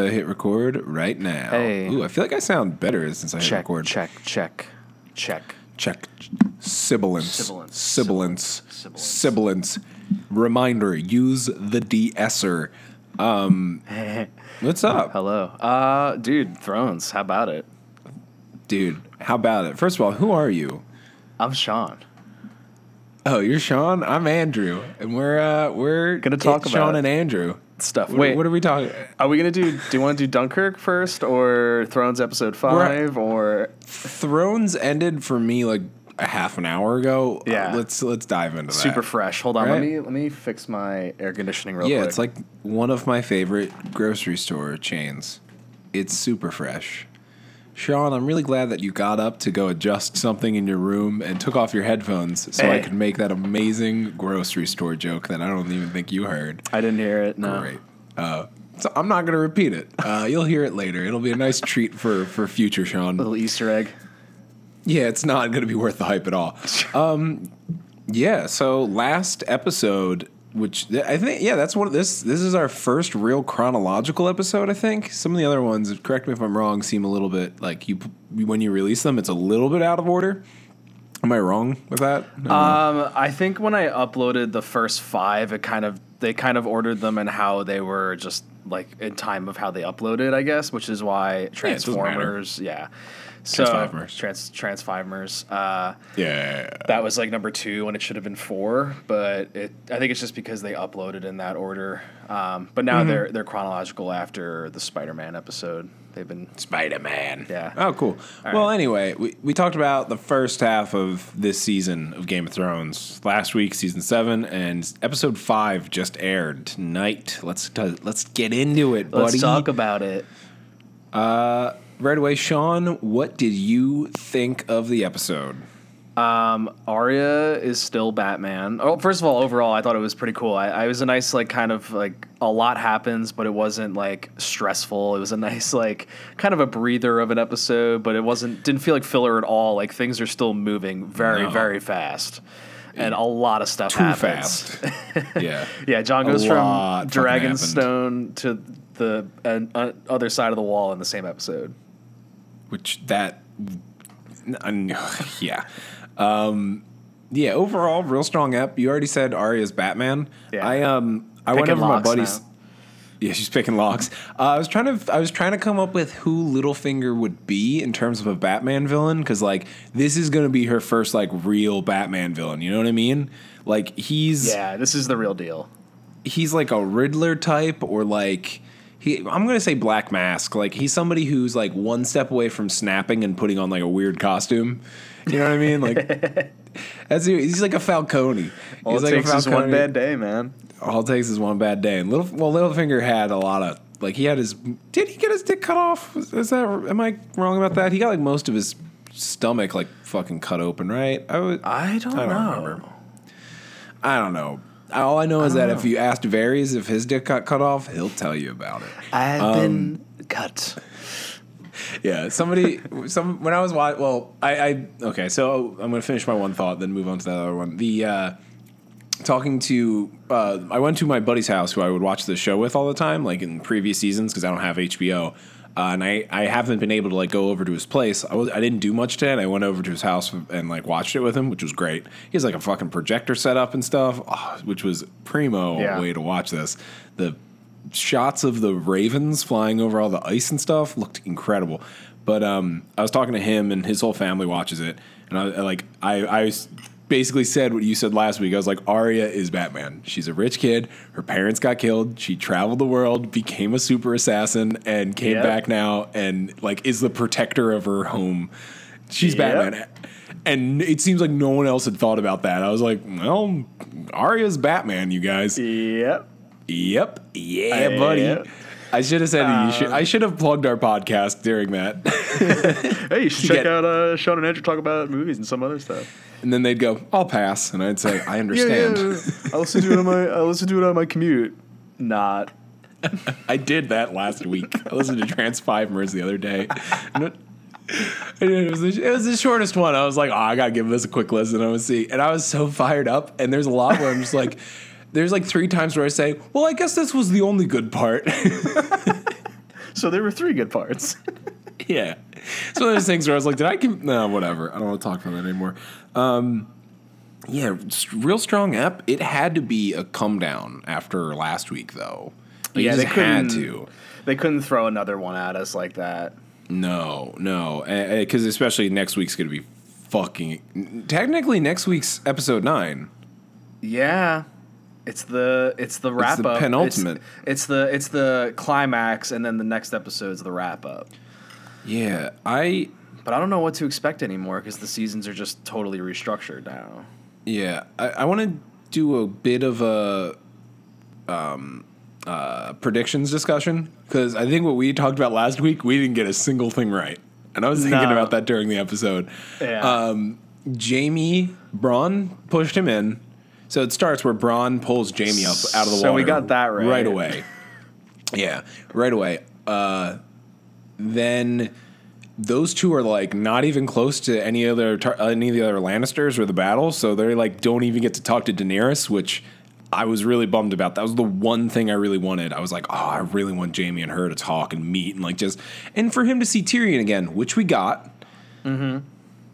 Uh, hit record right now. Hey. Ooh, I feel like I sound better since I hit record. check, check, check. Check. Sibilance. Sibilance. Sibilance. Sibilance. Sibilance. Reminder: use the de-esser. Um, what's up, Hello. Uh, dude, Thrones, how about it? dude? How about it? First of all, who are you? I'm Sean. Oh, you're Sean. I'm Andrew, and we're uh, we're Gonna talk it's Sean about and Andrew. Stuff. Wait, what are we talking? are we gonna do? Do you want to do Dunkirk first, or Thrones episode five, or Thrones ended for me like a half an hour ago. Uh, Yeah. let's let's dive into that. super fresh? Hold on, let me let me fix my air conditioning real yeah, quick. Yeah, it's like one of my favorite grocery store chains. It's super fresh. Sean, I'm really glad that you got up to go adjust something in your room and took off your headphones so I could make that amazing grocery store joke that I don't even think you heard. I didn't hear it. No. Great. Uh, so I'm not going to repeat it. Uh, you'll hear it later. It'll be a nice treat for, for future Sean. A Little Easter egg. Yeah, it's not going to be worth the hype at all. Um, yeah. So last episode, which I think, yeah, that's what this. This is our first real chronological episode. I think some of the other ones, correct me if I'm wrong, seem a little bit like you when you release them, it's a little bit out of order. Am I wrong with that? No. Um, I think when I uploaded the first five, it kind of they kind of ordered them and how they were just like in time of how they uploaded, I guess, which is why. Transformers, yeah. So Transfivemers. Trans Transfivemers. Uh, yeah. that was like number two when it should have been four, but it I think it's just because they uploaded in that order. Um, but now they're they're chronological after the Spider-Man episode. They've been Spider Man. Yeah. Oh, cool. All well, right. anyway, we, we talked about the first half of this season of Game of Thrones last week, season seven, and episode five just aired tonight. Let's t- let's get into it, buddy. let's talk about it. Right away, Sean. What did you think of the episode? Um, Arya is still Batman. Oh, first of all, overall, I thought it was pretty cool. I, I was a nice, like, kind of like a lot happens, but it wasn't like stressful. It was a nice, like, kind of a breather of an episode, but it wasn't didn't feel like filler at all. Like things are still moving very, No. very fast, and a lot of stuff Too happens. fast. yeah. Yeah, Jon goes from Dragonstone to the uh, other side of the wall in the same episode. Which that, yeah. Um, yeah, overall, real strong ep. You already said Arya's Batman. Yeah. I um I went over my buddies. now. Yeah, she's picking locks. Uh, I was trying to I was trying to come up with who Littlefinger would be in terms of a Batman villain because like this is gonna be her first like real Batman villain. You know what I mean? Like he's Yeah, this is the real deal. he's like a Riddler type or like he I'm gonna say Black Mask. Like he's somebody who's like one step away from snapping and putting on like a weird costume. You know what I mean? Like that's he's like a Falcone. All he's it like takes is one bad day, man. All it takes is one bad day. And little well, Littlefinger had a lot of like he had his. Did he get his dick cut off? Is that am I wrong about that? He got like most of his stomach like fucking cut open, right? I was, I don't, I don't know. remember. I don't know. All I know is that if you asked Varys if his dick got cut off, he'll tell you about it. I've Um, been cut. Yeah, somebody, some when I was watching. Well, I, I okay. So I'm gonna finish my one thought, then move on to the other one. The uh, talking to, uh, I went to my buddy's house who I would watch the show with all the time, like in previous seasons, because I don't have HBO. Uh, and I, I haven't been able to like go over to his place. I was I didn't do much today. And I went over to his house and like watched it with him, which was great. He has like a fucking projector set up and stuff, oh, which was primo Yeah. way to watch this. The shots of the ravens flying over all the ice and stuff looked incredible. But um, I was talking to him, and his whole family watches it, and I like I, like I I basically said what you said last week. I was like, Arya is Batman. She's a rich kid. Her parents got killed. She traveled the world, became a super assassin, and came Yep. back now, and like is the protector of her home. She's Yep. Batman. And it seems like no one else had thought about that. I was like, well, Arya's Batman, you guys. Yep. Yep. Yeah, buddy. Yep. I should have said you should, I should have plugged our podcast during that. Hey, you should check get- out uh, Sean and Andrew talk about movies and some other stuff. and then they'd go, I'll pass. And I'd say, I understand. I listen to it on my I listen to it on my commute. Not. I did that last week. I listened to Transfivers the other day. It, was, the, it was the shortest one. I was like, oh, I got to give this a quick listen. I was see. And I was so fired up. And there's a lot where I'm just like, there's like three times where I say, well, I guess this was the only good part. So there were three good parts. yeah. So there's things where I was like, did I? Com- no, whatever. I don't want to talk about that anymore. Um, yeah, real strong ep. It had to be a come down after last week, though. Like, Yeah, they had to. they couldn't throw another one at us like that. No, no, because especially next week's going to be fucking. Technically, next week's episode nine. Yeah. It's the it's the wrap the up. penultimate. It's, it's the it's the climax, and then the next episode's the wrap up. Yeah, I But I don't know what to expect anymore because the seasons are just totally restructured now. Yeah, I, I want to do a bit of a um, uh, predictions discussion because I think what we talked about last week, we didn't get a single thing right, and I was thinking No. about that during the episode. Yeah. Um, Jaime Bronn pushed him in, so it starts where Bronn pulls Jaime up out of the So water. we got that right. right away. Yeah, right away. Uh, then those two are like not even close to any other tar- any of the other Lannisters or the battle, so they like don't even get to talk to Daenerys, which I was really bummed about. That was the one thing I really wanted. I was like, oh, I really want Jaime and her to talk and meet and like just and for him to see Tyrion again, which we got. Mm-hmm.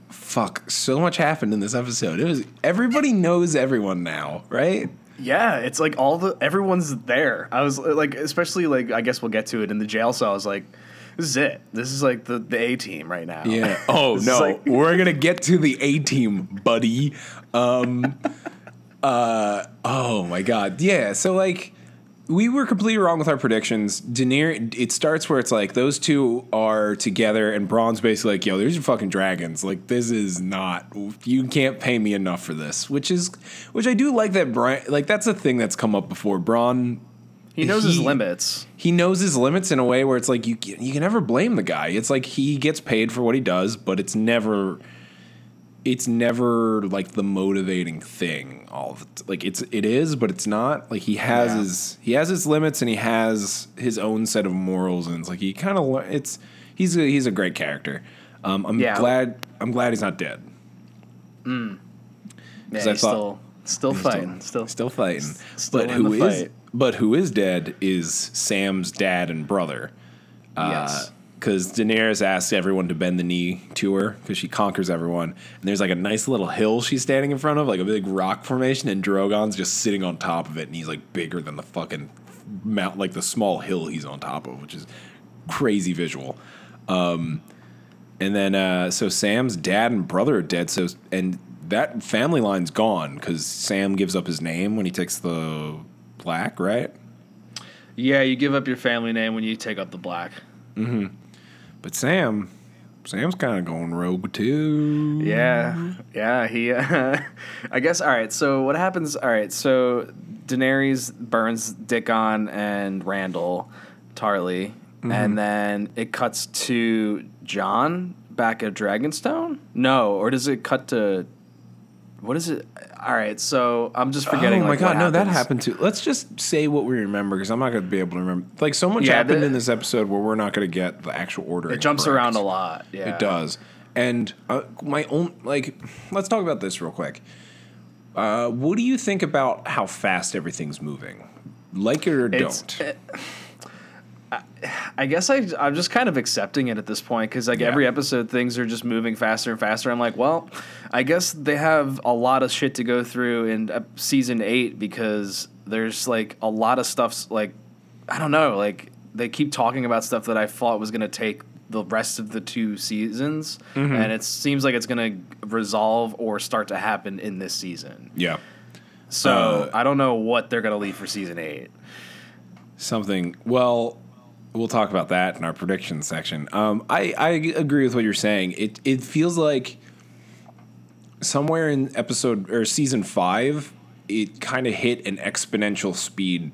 Fuck, so much happened in this episode. It was everybody knows everyone now, right? Yeah, it's like all the everyone's there. I was like, especially like I guess we'll get to it in the jail cell. I was like, this is it. This is like the the A team right now. Yeah. Oh no, like- we're gonna get to the A team, buddy. Um. uh. Oh my god. Yeah. So like, we were completely wrong with our predictions. Daenerys. It starts where it's like those two are together, and Bronn's basically like, "Yo, there's your fucking dragons. Like, this is not. You can't pay me enough for this." Which is, which I do like that. Brian. Like that's a thing that's come up before. Bronn he knows his limits. he knows his limits in a way where it's like you you can never blame the guy. It's like he gets paid for what he does, but it's never it's never like the motivating thing. All of it. like it's it is, but it's not. Like he has Yeah. his he has his limits and he has his own set of morals and it's like he kind of it's he's a, he's a great character. Um, I'm Yeah. glad I'm glad he's not dead. Yeah, I he's thought- still still fighting. Still, Still fighting. still but who is but who is dead is Sam's dad and brother. yes. Because Daenerys asks everyone to bend the knee to her because she conquers everyone. And there's like a nice little hill she's standing in front of, like a big rock formation, and Drogon's just sitting on top of it, and he's like bigger than the fucking mount, like the small hill he's on top of, which is crazy visual. Um, and then uh, so Sam's dad and brother are dead. So and that family line's gone because Sam gives up his name when he takes the black, right? yeah, you give up your family name when you take up the black. But Sam, Sam's kind of going rogue too. Yeah, yeah. He, uh, I guess. All right. So what happens? All right. So Daenerys burns Dickon and Randyll, Tarly, and then it cuts to Jon back at Dragonstone. No, or does it cut to? What is it? All right. So I'm just forgetting. oh my like, god, what no, that happened too. Let's just say what we remember because I'm not going to be able to remember. Like so much Yeah, happened the- in this episode where we're not going to get the actual order. It jumps around a lot. Yeah, It does. And uh, my own like, let's talk about this real quick. Uh, what do you think about how fast everything's moving? Like it or It's- don't? it- I- I guess I, I'm just kind of accepting it at this point because like Yeah. every episode things are just moving faster and faster. I'm like, well, I guess they have a lot of shit to go through in uh, season eight because there's like a lot of stuff's like I don't know, like they keep talking about stuff that I thought was gonna take the rest of the two seasons, Mm-hmm. and it seems like it's gonna resolve or start to happen in this season. yeah. So Uh, I don't know what they're gonna leave for season eight. Something. Well, we'll talk about that in our prediction section. Um, I I agree with what you're saying. It it feels like somewhere in episode or season five, it kind of hit an exponential speed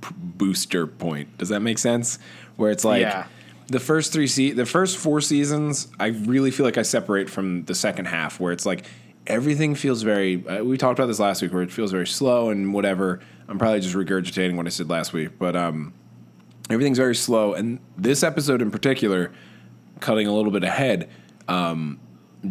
p- booster point. Does that make sense? Where it's like Yeah. the first three se- the first four seasons, I really feel like I separate from the second half, where it's like everything feels very. Uh, we talked about this last week, where it feels very slow and whatever. I'm probably just regurgitating what I said last week, but um, everything's very slow. And this episode in particular, cutting a little bit ahead, um,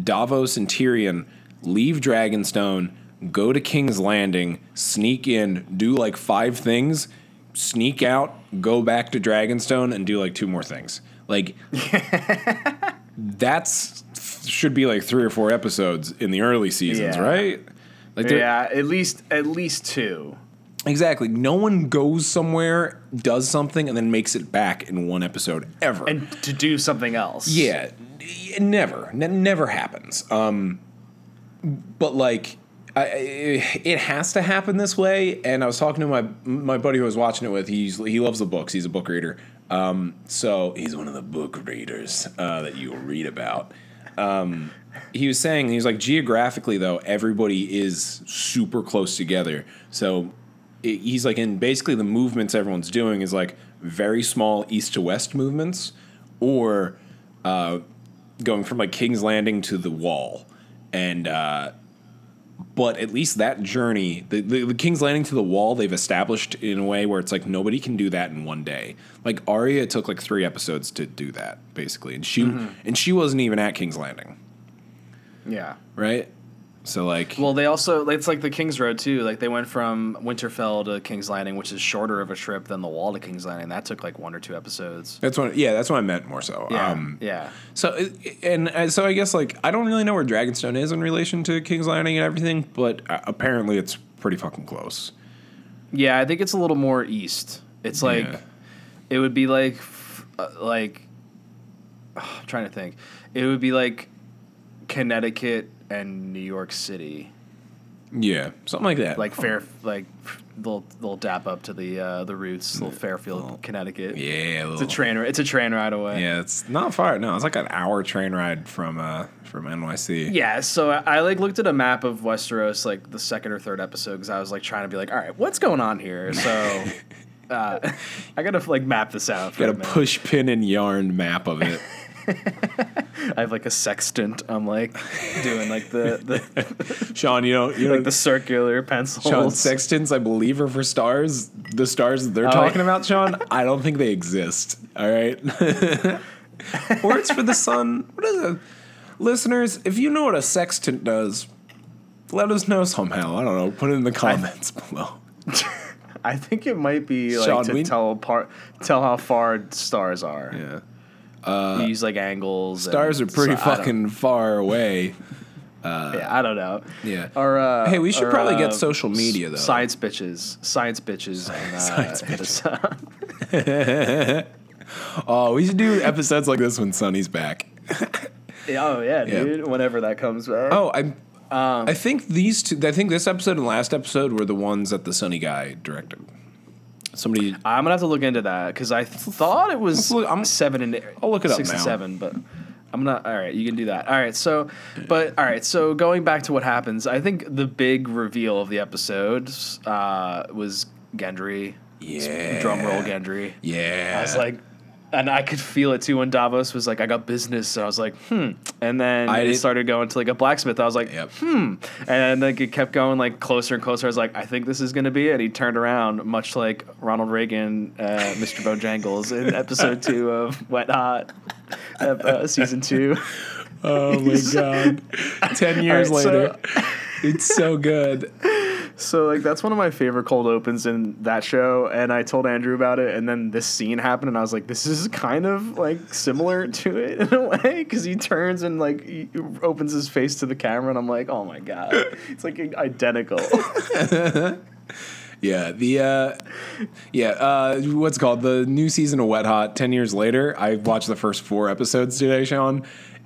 Davos and Tyrion leave Dragonstone, go to King's Landing, sneak in, do like five things, sneak out, go back to Dragonstone, and do like two more things. Like that's should be like three or four episodes in the early seasons, Yeah. right? Like Yeah, at least at least two. Exactly. No one goes somewhere, does something, and then makes it back in one episode ever. And to do something else. Yeah, it never, That never happens. Um, but like, I, it has to happen this way. And I was talking to my my buddy who I was watching it with. He's he loves the books. He's a book reader. Um, so he's one of the book readers uh, that you read about. Um, he was saying he was like geographically though everybody is super close together. So it, he's like in basically the movements everyone's doing is like very small east to west movements, or uh, going from like King's Landing to the Wall, and uh, but at least that journey, the, the, the King's Landing to the Wall, they've established in a way where it's like nobody can do that in one day. Like Arya took like three episodes to do that basically, and she and she wasn't even at King's Landing, Yeah. right? So like, Well, they also it's like the King's Road too. Like they went from Winterfell to King's Landing, which is shorter of a trip than the Wall to King's Landing. That took like one or two episodes. that's what yeah, that's what I meant more so. Yeah, Um, yeah. So and uh, so I guess like I don't really know where Dragonstone is in relation to King's Landing and everything, but uh, apparently it's pretty fucking close. Yeah, I think it's a little more east. It's like Yeah. it would be like uh, like I'm trying to think. It would be like Connecticut and New York City. Yeah, something like that. Like fair like they'll theyll dap up to the uh, the roots, little Fairfield, Connecticut. yeah, a It's a train it's a train ride away. Yeah, it's not far. No, it's like an hour train ride from uh from NYC. Yeah, so I, I like looked at a map of Westeros like the second or third episode because I was like trying to be like, all right, what's going on here? So uh, I gotta like map this out. Got a a push pin and yarn map of it. I have like a sextant. I'm like doing like the the Sean, you know, you know like the circular pencil. Sean sextants, I believe, are for stars. The stars that they're Oh, talking about, Sean, I don't think they exist. All right, or it's for the sun. What is it, listeners? If you know what a sextant does, let us know somehow. I don't know. Put it in the comments below. I think it might be like Sean, to we- tell apart, tell how far stars are. Yeah, You use like angles. stars are pretty so fucking far away. yeah, I don't know. Yeah. Or uh, Hey, we should or, probably get uh, social media, though. Science bitches, science bitches, and, uh, Science bitches. Oh, we should do episodes like this when Sunny's back. Oh yeah, Yeah. dude. Whenever that comes back. Oh, I. Um, I think these two. I think this episode and last episode were the ones that the Sunny guy directed. Somebody. I'm gonna have to look into that because I thought it was look- I'm- seven and I'll look it up six and seven, but I'm not. All right, you can do that. All right, so, but all right, so going back to what happens, I think the big reveal of the episode uh, was Gendry. Yeah. Drum roll, Gendry. Yeah. I was like, and I could feel it too when Davos was like, "I got business." And I was like, "Hmm," and then I it started going to like a blacksmith. I was like, Yep. "Hmm," and like it kept going like closer and closer. I was like, "I think this is gonna be it." He turned around, much like Ronald Reagan, uh, Mr. Bojangles in episode two of Wet Hot, uh, uh, season two. oh my god. Ten years right, so- later, it's so good. So like that's one of my favorite cold opens in that show, and I told Andrew about it, and then this scene happened, and I was like, this is kind of like similar to it in a way, because he turns and like he opens his face to the camera, and I'm like, oh my god, it's like identical. Yeah. The. uh Yeah. uh What's it called the new season of Wet Hot? Ten years later, I watched the first four episodes today, Sean.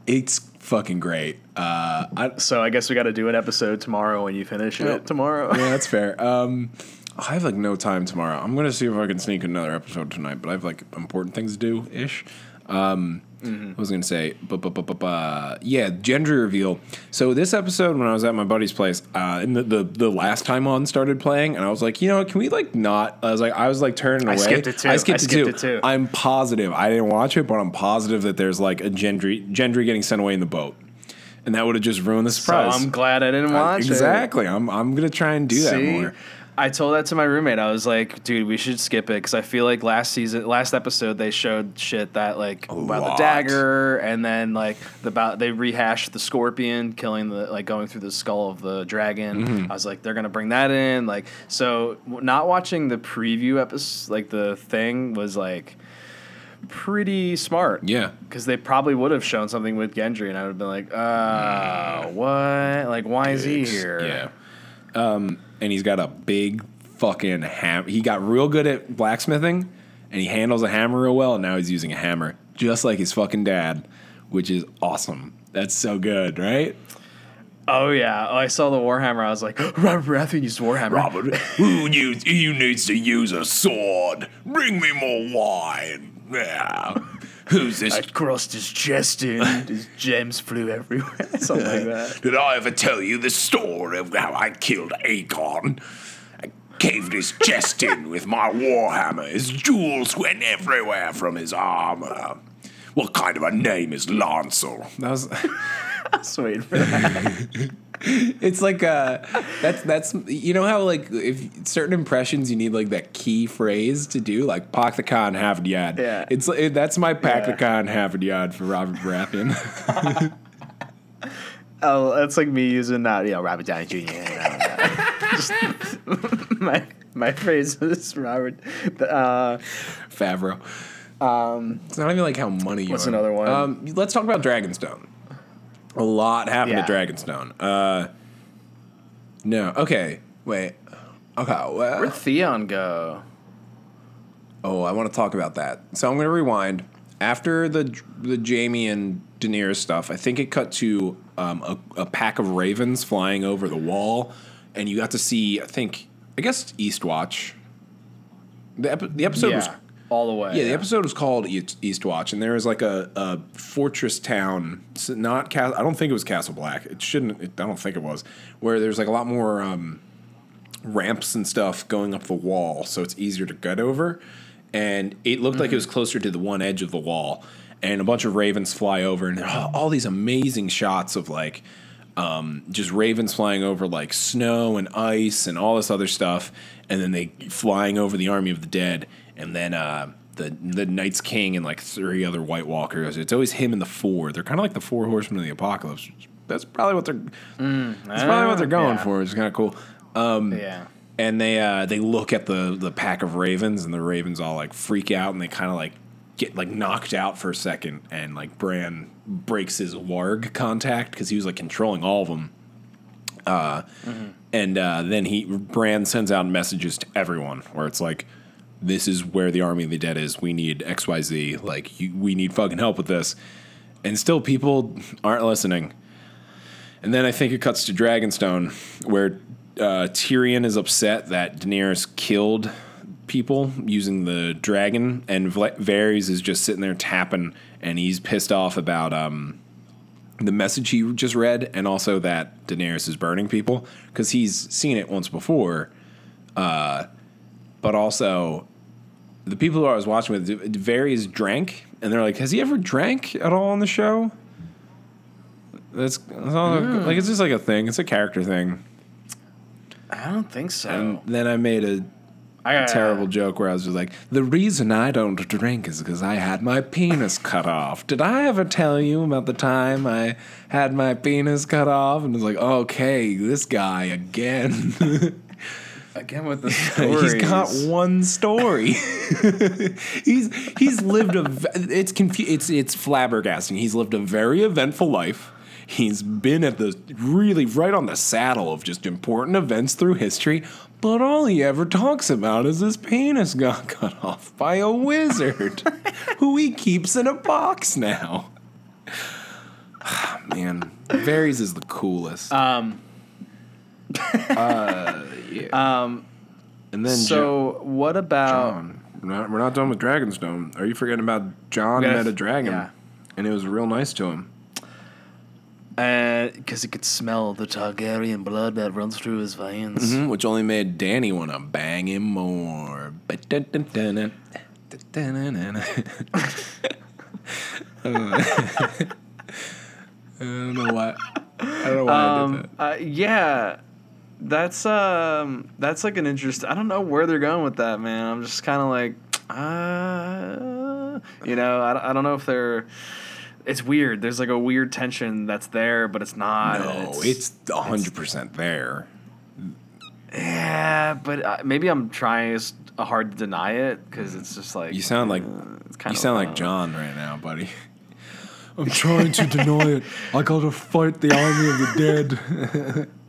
It's fucking great. Uh, I, so I guess we got to do an episode tomorrow when you finish Yeah. it tomorrow. yeah, that's fair. Um, I have like no time tomorrow. I'm gonna see if I can sneak another episode tonight, but I have like important things to do ish. Um, Mm-hmm. I was gonna say, but but but but uh, yeah, gender reveal. So this episode, when I was at my buddy's place, uh, and the, the the last time on started playing, and I was like, you know, can we like not? I was like, I was like turning I away. skipped it too. I skipped, I skipped it, it too. too. I'm positive. I didn't watch it, but I'm positive that there's like a Gendry Gendry getting sent away in the boat, and that would have just ruined the So surprise. I'm glad I didn't watch it. exactly. I'm I'm gonna try and do that more. I told that to my roommate. I was like, dude, we should skip it because I feel like last season, last episode, they showed shit that like A about lot. the dagger, and then like the about they rehashed the scorpion killing the like going through the skull of the dragon. Mm-hmm. I was like, they're gonna bring that in. Like, so not watching the preview episode, like the thing, was like pretty smart. Yeah. Because they probably would have shown something with Gendry, and I would have been like, uh, what? Like, why is he here? Yeah. Um, and he's got a big fucking hammer. He got real good at blacksmithing, and he handles a hammer real well. And now he's using a hammer just like his fucking dad, which is awesome. That's so good, right? Oh yeah. Oh, I saw the Warhammer. I was like, Robert Baratheon used Warhammer. Robert, who needs, who needs to use a sword? Bring me more wine. Yeah. Who's this? I crossed his chest and his gems flew everywhere. Something like that. Did I ever tell you the story of how I killed Aegon? I caved his chest in with my warhammer. His jewels went everywhere from his armor. What kind of a name is Lancel? That was. I was waiting for that. It's like uh, that's that's you know how like if certain impressions you need like that key phrase to do like Pak the Khan Havdiad. Yeah. It's it, that's my Pak the Yeah. Khan Havdiad for Robert Baratheon. Oh, that's like me using that. You know, Robert Downey Jr. Just my my phrase is Robert. Uh, Favreau. Um, it's not even like how money you What's are. another one? Um, let's talk about Dragonstone. A lot happened Yeah. to Dragonstone. Uh, no, okay, wait, okay. Well, where'd Theon go? oh, I want to talk about that. So I'm going to rewind. After the the Jaime and Daenerys stuff, I think it cut to um, a, a pack of ravens flying over the wall, and you got to see. I think I guess Eastwatch. The ep- the episode was yeah, all the way. Yeah, the episode was called East, Eastwatch, and there was like a, a fortress town. Not Castle. I don't think it was Castle Black. It shouldn't. It, I don't think it was. Where there's like a lot more um, ramps and stuff going up the wall, so it's easier to get over. And it looked like it was closer to the one edge of the wall, and a bunch of ravens fly over, and all, all these amazing shots of like um, just ravens flying over like snow and ice and all this other stuff, and then they flying over the army of the dead, and then uh, the the Night's King and like three other White Walkers. It's always him and the four. They're kind of like the four horsemen of the apocalypse. That's probably what they're. that's probably what they're going yeah. for. It's kind of cool. Um, yeah. and they uh, they look at the the pack of ravens, and the ravens all like freak out, and they kind of like get like knocked out for a second, and like Bran breaks his warg contact because he was like controlling all of them. Uh, and uh, then he Bran sends out messages to everyone where it's like, "This is where the army of the dead is. We need X Y Z. Like you, we need fucking help with this." And still, people aren't listening. And then I think it cuts to Dragonstone, where uh, Tyrion is upset that Daenerys killed people using the dragon, and Varys is just sitting there tapping, and he's pissed off about um, the message he just read, and also that Daenerys is burning people because he's seen it once before. Uh, but also, the people who I was watching with, Varys drank, and they're like, "Has he ever drank at all on the show?" That's, that's all, hmm. like it's just like a thing. It's a character thing. I don't think so. And then I made a I terrible joke where I was just like, "The reason I don't drink is because I had my penis cut off." Did I ever tell you about the time I had my penis cut off? And it's like, okay, this guy again. again with the stories. he's got one story. he's he's lived a it's confu- it's it's flabbergasting. He's lived a very eventful life. He's been at the really right on the saddle of just important events through history, but all he ever talks about is his penis got cut off by a wizard who he keeps in a box now. Man, Varys is the coolest. Um, um, and then so what about? Jon. We're not, we're not done with Dragonstone. Are you forgetting about Jon met a dragon? yeah. And it was real nice to him. Because he could smell the Targaryen blood that runs through his veins. Mhm, Which only made Dany want to bang him more. Ba-dun-dun-dun-dun. I don't know why. I don't know why I did Um, uh, yeah. That's um that's like an interest. I don't know where they're going with that, man. I'm just kind of like, uh, you know, I, don't- I don't know if they're. It's weird. There's like a weird tension that's there, but it's not. No, it's hundred percent there. yeah, but uh, maybe I'm trying hard to deny it because it's just like You sound like uh, it's you kinda, sound like Jon right now, buddy. I'm trying to deny it. I gotta fight the army of the dead.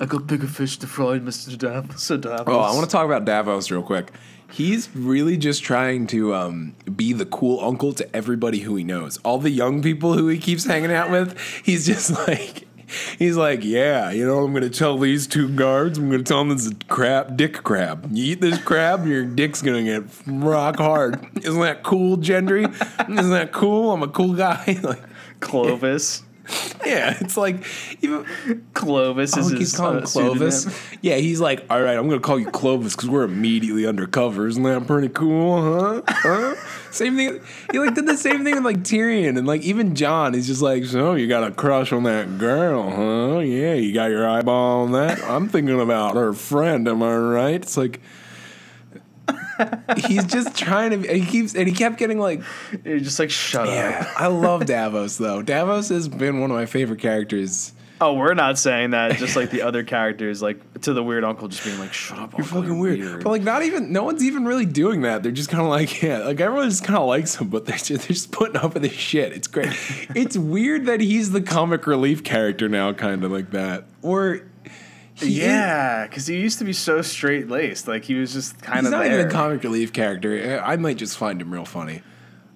I got bigger fish to fry, Mister Davos. Davos. Oh, I want to talk about Davos real quick. He's really just trying to um, be the cool uncle to everybody who he knows. All the young people who he keeps hanging out with, he's just like, he's like, yeah, you know, I'm going to tell these two guards, I'm going to tell them this is crab, dick crab. You eat this crab, your dick's going to get rock hard. Isn't that cool, Gendry? Isn't that cool? I'm a cool guy. like, Clovis. yeah, it's like, even, Clovis Oh, is his calling uh, Clovis. pseudonym. Yeah, he's like, all right, I'm gonna call you Clovis because we're immediately undercover. Isn't that pretty cool, huh? Huh? same thing. He like did the same thing with like Tyrion and like even Jon. He's just like, so you got a crush on that girl, huh? Yeah, you got your eyeball on that. I'm thinking about her friend. Am I right? It's like. He's just trying to. He keeps and he kept getting like You're just like shut up. yeah, I love Davos though. Davos has been one of my favorite characters. Oh, we're not saying that. Just like the other characters, like to the weird uncle, just being like, "Shut up, You're uncle, fucking weird. But like, not even no one's even really doing that. They're just kind of like, yeah, like everyone just kind of likes him, but they're just, they're just putting up with this shit. It's great. it's weird that he's the comic relief character now, kind of like that. Or he yeah, because he used to be so straight laced. Like he was just kind he's of not there. even a comic relief character. I might just find him real funny.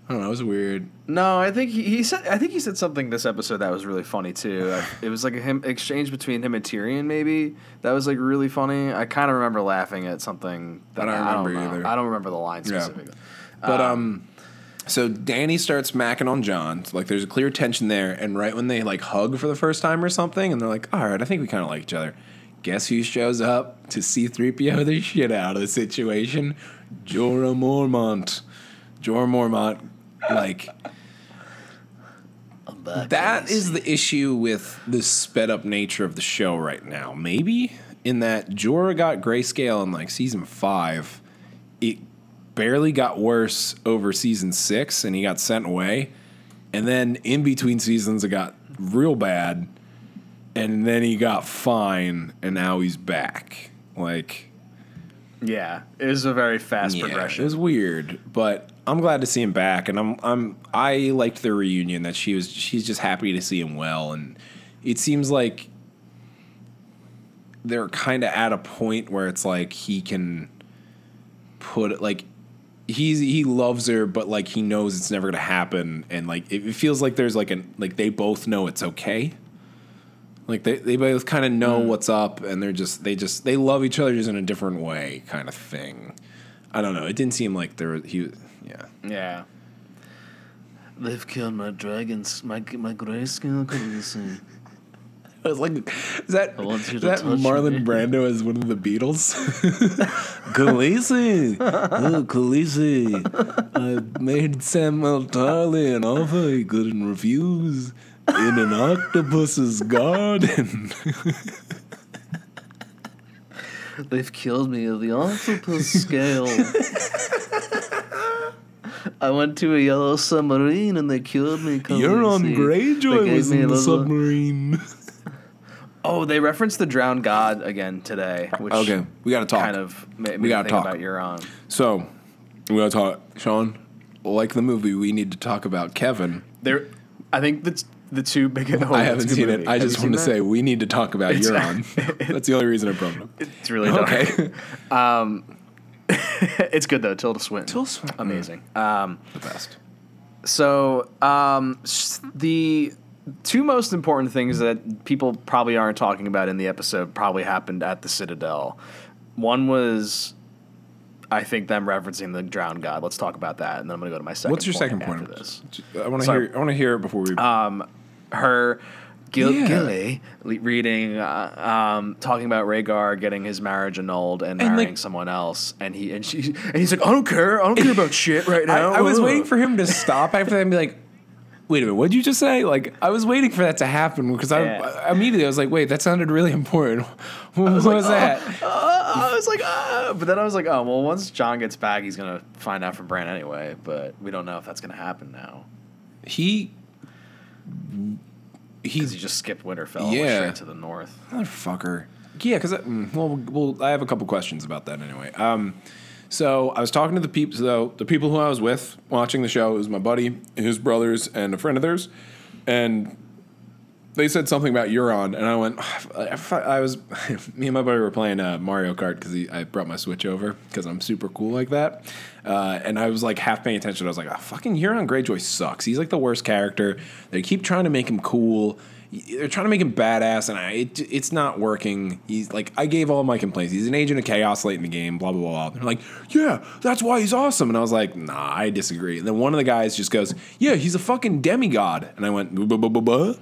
I don't know. It was weird. no, I think he, he said. I think he said something this episode that was really funny too. It was like a him exchange between him and Tyrion. Maybe that was like really funny. I kind of remember laughing at something. That I don't remember know. either. I don't remember the line Yeah. specifically. But um, so Dany starts macking on Jon. Like there's a clear tension there, and right when they like hug for the first time or something, and they're like, "All right, I think we kind of like each other." Guess who shows up to C-3PO the shit out of the situation? Jorah Mormont. Jorah Mormont, like that is the issue with the sped up nature of the show right now. Maybe in that Jorah got grayscale in like season five, it barely got worse over season six, and he got sent away. And then in between seasons, it got real bad, and then he got fine, and now he's back. Like, Yeah, it was a very fast yeah, progression. It was weird, but I'm glad to see him back, and I'm I'm I liked the reunion that she was. She's just happy to see him well, and it seems like they're kind of at a point where it's like he can put it like he's he loves her, but like he knows it's never gonna happen, and like it, it feels like there's like an like they both know it's okay. Like they, they both kind of know mm. what's up, and they're just they just they love each other just in a different way, kind of thing. I don't know. It didn't seem like there was, he was yeah. yeah. They've killed my dragons, my my grayscale currency. I was like, is that I want you is to that touch Marlon me. Brando as one of the Beatles? Khaleesi, oh Khaleesi, I made Samuel Tarly an offer he couldn't refuse in an octopus's garden. They've killed me of the octopus scale. I went to a yellow submarine and they killed me. You're on Khaleesi. They Greyjoy was me in the little- submarine. Oh, they referenced the drowned god again today, which Okay, we gotta talk. kind of made, made We gotta talk. about Euron. Um, so, we gotta talk, Sean. Like the movie, we need to talk about Kevin. There, I think that's the two big. Oh, I haven't seen movie. it. I Have just want to that? say we need to talk about It's- Euron. That's the only reason I brought it up. it's really dark. Okay. it's good though. Tilda Swinton, Tilda Swinton. amazing. Um, the best. So, um, the two most important things that people probably aren't talking about in the episode probably happened at the Citadel. One was, I think, them referencing the drowned god. Let's talk about that, and then I'm going to go to my second. What's your second after point? This. I want to hear. I want to hear it before we. Her. Gil- Yeah. Gilly reading, uh, um, talking about Rhaegar getting his marriage annulled and, And, marrying like- someone else, and he and she and he's like, I don't care, I don't care about shit right now. I was waiting for him to stop after that and be like, wait a minute, what did you just say? Like, I was waiting for that to happen because I, Yeah. I immediately I was like, wait, that sounded really important. What was, that? Uh, I was like, ah, but then I was like, oh well, once Jon gets back, he's gonna find out from Bran anyway. But we don't know if that's gonna happen now He, he's he just skipped Winterfell and went Yeah. straight to the north. Motherfucker. Yeah, because well, well, I have a couple questions about that anyway. Um, so I was talking to the people, so the people who I was with watching the show it was my buddy, his brothers, and a friend of theirs, and they said something about Euron, and I went, I was, me and my buddy were playing uh, Mario Kart because I brought my Switch over because I'm super cool like that, uh, and I was like half paying attention. I was like, oh, fucking Euron Greyjoy sucks. He's like the worst character. They keep trying to make him cool. They're trying to make him badass, and I, it, it's not working. He's like, I gave all my complaints. He's an agent of chaos late in the game, blah, blah, blah. They're like, yeah, that's why he's awesome. And I was like, nah, I disagree. And then one of the guys just goes, yeah, he's a fucking demigod. And I went, buh, buh, buh, buh, buh.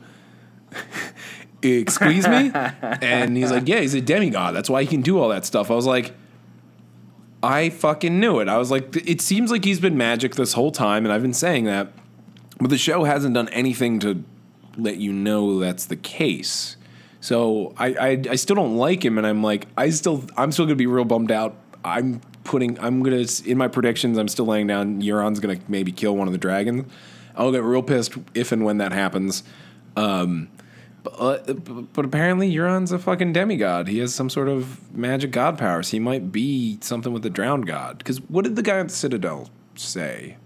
Excuse me? And he's like, yeah, he's a demigod. That's why he can do all that stuff. I was like, I fucking knew it. I was like, it seems like he's been magic this whole time, and I've been saying that, but the show hasn't done anything to let you know that's the case. So I, I, I still don't like him, and I'm like, I still, I'm still gonna be real bummed out. I'm putting, I'm gonna in my predictions, I'm still laying down. Euron's gonna maybe kill one of the dragons. I'll get real pissed if and when that happens. Um, but, uh, but apparently Euron's a fucking demigod. He has some sort of magic god powers. He might be something with the drowned god. Because what did the guy at the Citadel say?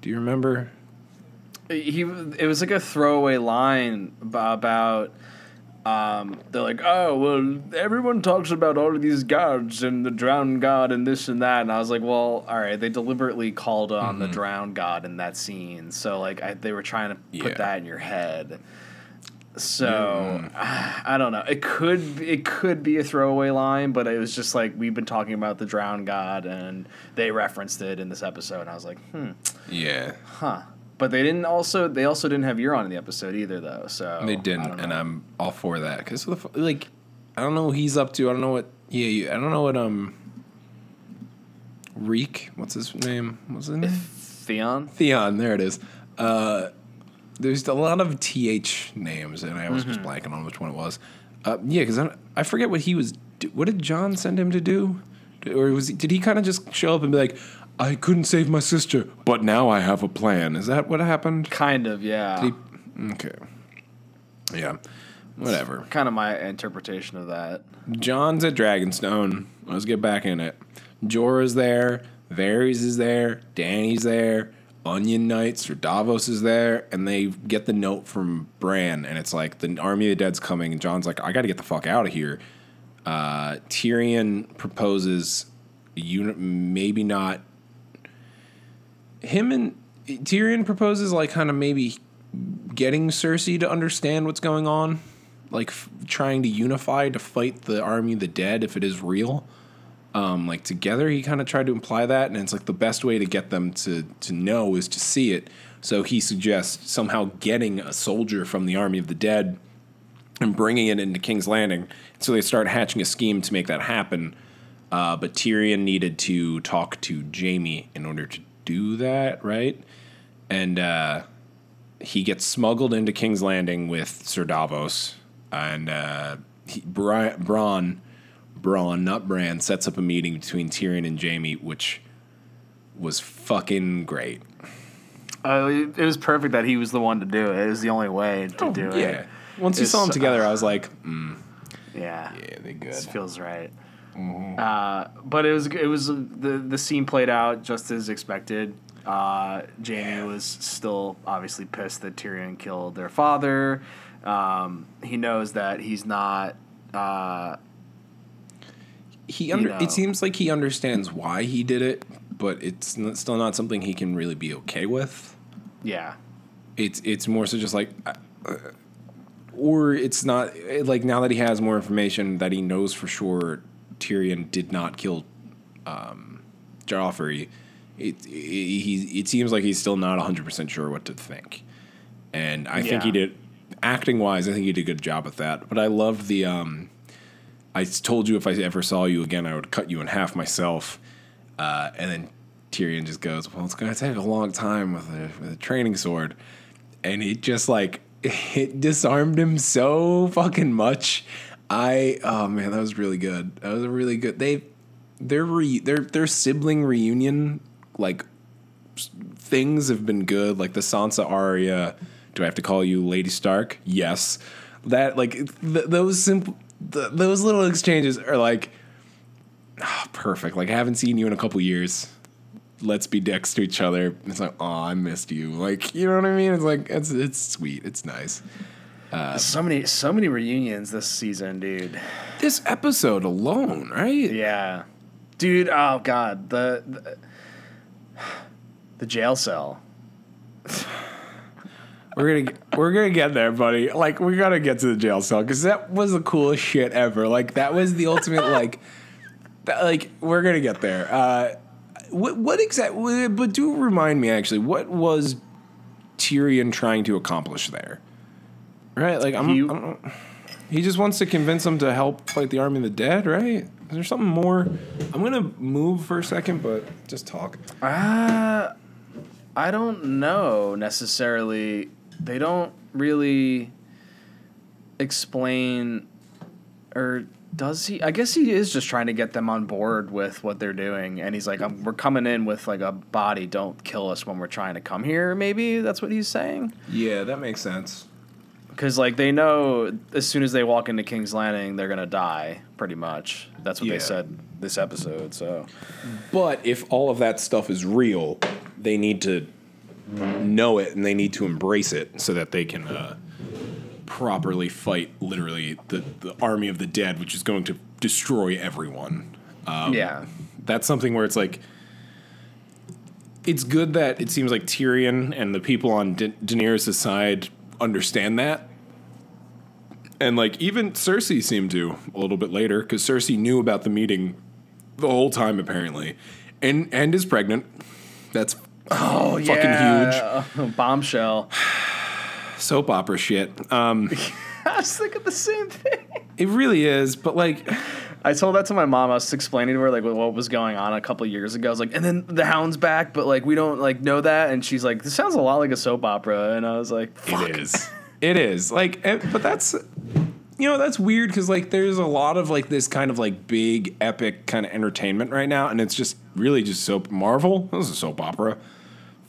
Do you remember? he it was like a throwaway line about um, they're like, oh well, everyone talks about all of these gods and the drowned god and this and that, and I was like, well, all right, they deliberately called on the drowned god in that scene, so like I, they were trying to put Yeah. that in your head. So I don't know. It could it could be a throwaway line, but it was just like we've been talking about the drowned god, and they referenced it in this episode, and I was like, hmm. Yeah, Huh. But they didn't also they also didn't have Euron in the episode either though. So they didn't, and. I'm all for that. Because like, I don't know what he's up to. I don't know what. Yeah, you, I don't know what um. Reek, what's his name? What's his name? Theon. Theon, there it is. Uh, there's a lot of th names, and I was just blanking on which one it was. Uh, yeah, because I, I forget what he was. Do- what did Jon send him to do? Or was he, did he kind of just show up and be like, "I couldn't save my sister, but now I have a plan"? Is that what happened? Kind of, yeah. He- okay. Yeah. Whatever. kind of my interpretation of that. Jon's at Dragonstone. Let's get back in it. Jorah's there. Varys is there. Dany's there. Onion Knights or Davos is there, and they get the note from Bran, and it's like the army of the dead's coming, and Jon's like, I got to get the fuck out of here. Uh, Tyrion proposes, maybe not. Him and Tyrion proposes like kind of maybe getting Cersei to understand what's going on, like f- trying to unify to fight the army of the dead if it is real. Um, like together, he kind of tried to imply that, and it's like the best way to get them to to know is to see it. So he suggests somehow getting a soldier from the army of the dead and bringing it into King's Landing. So they start hatching a scheme to make that happen. Uh, but Tyrion needed to talk to Jaime in order to do that, right? And uh, he gets smuggled into King's Landing with Sir Davos, and uh, he, Bri- Bronn, Bronn, not Bran, sets up a meeting between Tyrion and Jaime, which was fucking great. Uh, it it was perfect that he was the one to do it. It was the only way to do it. Oh, Yeah. Once you saw them together, I was like, mm, Yeah. yeah, they good. This feels right. Mm-hmm. Uh, but it was it was the the scene played out just as expected. Uh, Jaime was still obviously pissed that Tyrion killed their father. Um, he knows that he's not. Uh, he under, know. it seems like he understands why he did it, but it's n- still not something he can really be okay with. yeah, It's it's more so just like, uh, or it's not like now that he has more information that he knows for sure Tyrion did not kill um, Joffrey. It, it he it seems like he's still not hundred percent sure what to think, and I think he did acting wise. I think he did a good job with that. But I loved the um, I told you if I ever saw you again, I would cut you in half myself. Uh, and then Tyrion just goes, "Well, it's going to take a long time with a, with a training sword." and it just like it disarmed him so fucking much. I oh man, that was really good. That was really good. They their re, their their sibling reunion like things have been good. Like the Sansa Arya. Do I have to call you Lady Stark? Yes. That like th- those simple th- those little exchanges are like ah, perfect. Like I haven't seen you in a couple years. Let's be dicks to each other. It's like, oh, I missed you. Like, you know what I mean? It's like it's it's sweet. It's nice. so many, so many reunions this season, dude. This episode alone, right? Yeah, dude. Oh god, the the, the jail cell. We're gonna we're gonna get there, buddy. Like we gotta get to the jail cell because that was the coolest shit ever. Like that was the ultimate. like, that, like we're gonna get there. Uh, what what exactly? But do remind me actually. What was Tyrion trying to accomplish there? Right. Like I'm. He- I don't. He just wants to convince them to help fight the army of the dead, right? Is there something more? I'm gonna move for a second, but just talk. Uh, I don't know necessarily. They don't really explain, or does he? I guess he is just trying to get them on board with what they're doing, and he's like, I'm, "We're coming in with like a body. Don't kill us when we're trying to come here." Maybe that's what he's saying. Yeah, that makes sense. Because like they know as soon as they walk into King's Landing, they're gonna die. Pretty much. That's what Yeah. they said this episode. So But if all of that stuff is real, they need to know it and they need to embrace it so that they can uh, properly fight literally the, the army of the dead, which is going to destroy everyone. yeah, That's something where it's like. It's good that it seems like Tyrion and the people on Da- Daenerys' side understand that. And like even Cersei seemed to a little bit later because Cersei knew about the meeting the whole time apparently, and and is pregnant. That's oh fucking huge bombshell. soap opera shit. Um, I was thinking the same thing. it really is, but like, I told that to my mom. I was explaining to her like what was going on a couple years ago. I was like, and then the Hound's back, but like we don't like know that. And she's like, this sounds a lot like a soap opera. And I was like, Fuck. it is. It is like, but that's you know that's weird because like there's a lot of like this kind of like big epic kind of entertainment right now, and it's just really just soap. Marvel, this is a soap opera.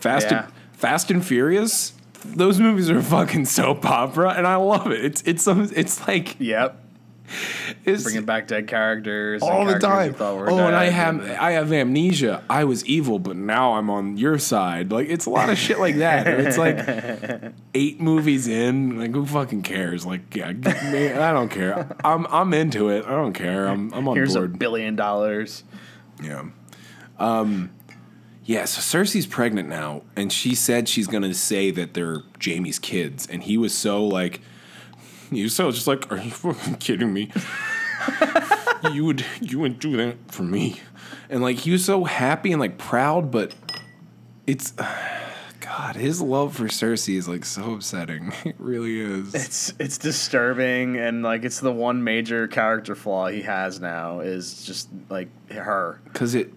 Fast Yeah. and Fast and Furious, those movies are fucking soap opera, and I love it. It's it's some it's like Yep. it's Bringing back dead characters all the characters time. Oh, and I have I have amnesia. I was evil, but now I'm on your side. Like it's a lot of shit like that. It's like eight movies in. Like who fucking cares? Like yeah, me- I don't care. I'm I'm into it. I don't care. I'm I'm on Here's a billion dollars. Yeah. Um. Yeah. So Cersei's pregnant now, and she said she's gonna say that they're Jaime's kids, and he was so like. He was so just like, are you fucking kidding me? you would you wouldn't do that for me, and like he was so happy and like proud, but it's. God, his love for Cersei is like so upsetting. It really is. It's it's disturbing and like it's the one major character flaw he has now is just like her. because it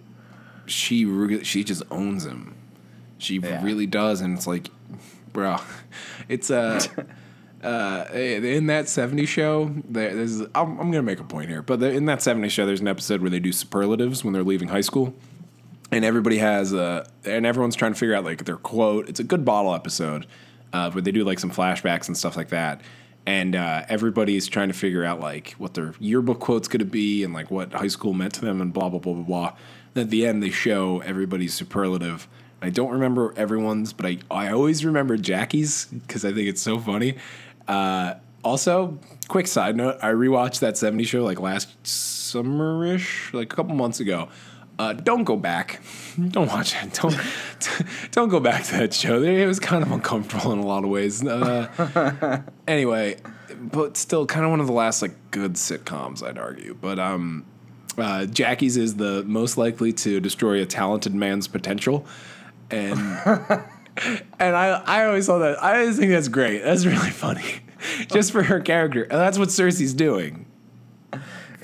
she really she just owns him. She Yeah. really does and it's like bro it's uh uh in that 70 show there- there's I'm, I'm gonna make a point here but the, in that 70 show there's an episode where they do superlatives when they're leaving high school and everybody has uh and everyone's trying to figure out like their quote. It's a good bottle episode uh where they do like some flashbacks and stuff like that and uh, everybody's trying to figure out like what their yearbook quote's going to be and like what high school meant to them and blah blah blah blah blah and at the end they show everybody's superlative i don't remember everyone's but i, I always remember jackie's because i think it's so funny uh, also quick side note i rewatched that 70 show like last summerish like a couple months ago uh, don't go back. Don't watch it. Don't don't go back to that show. It was kind of uncomfortable in a lot of ways. Uh, anyway, but still, kind of one of the last like good sitcoms, I'd argue. But um, uh, Jackie's is the most likely to destroy a talented man's potential, and and I I always saw that. I always think that's great. That's really funny, just for her character, and that's what Cersei's doing.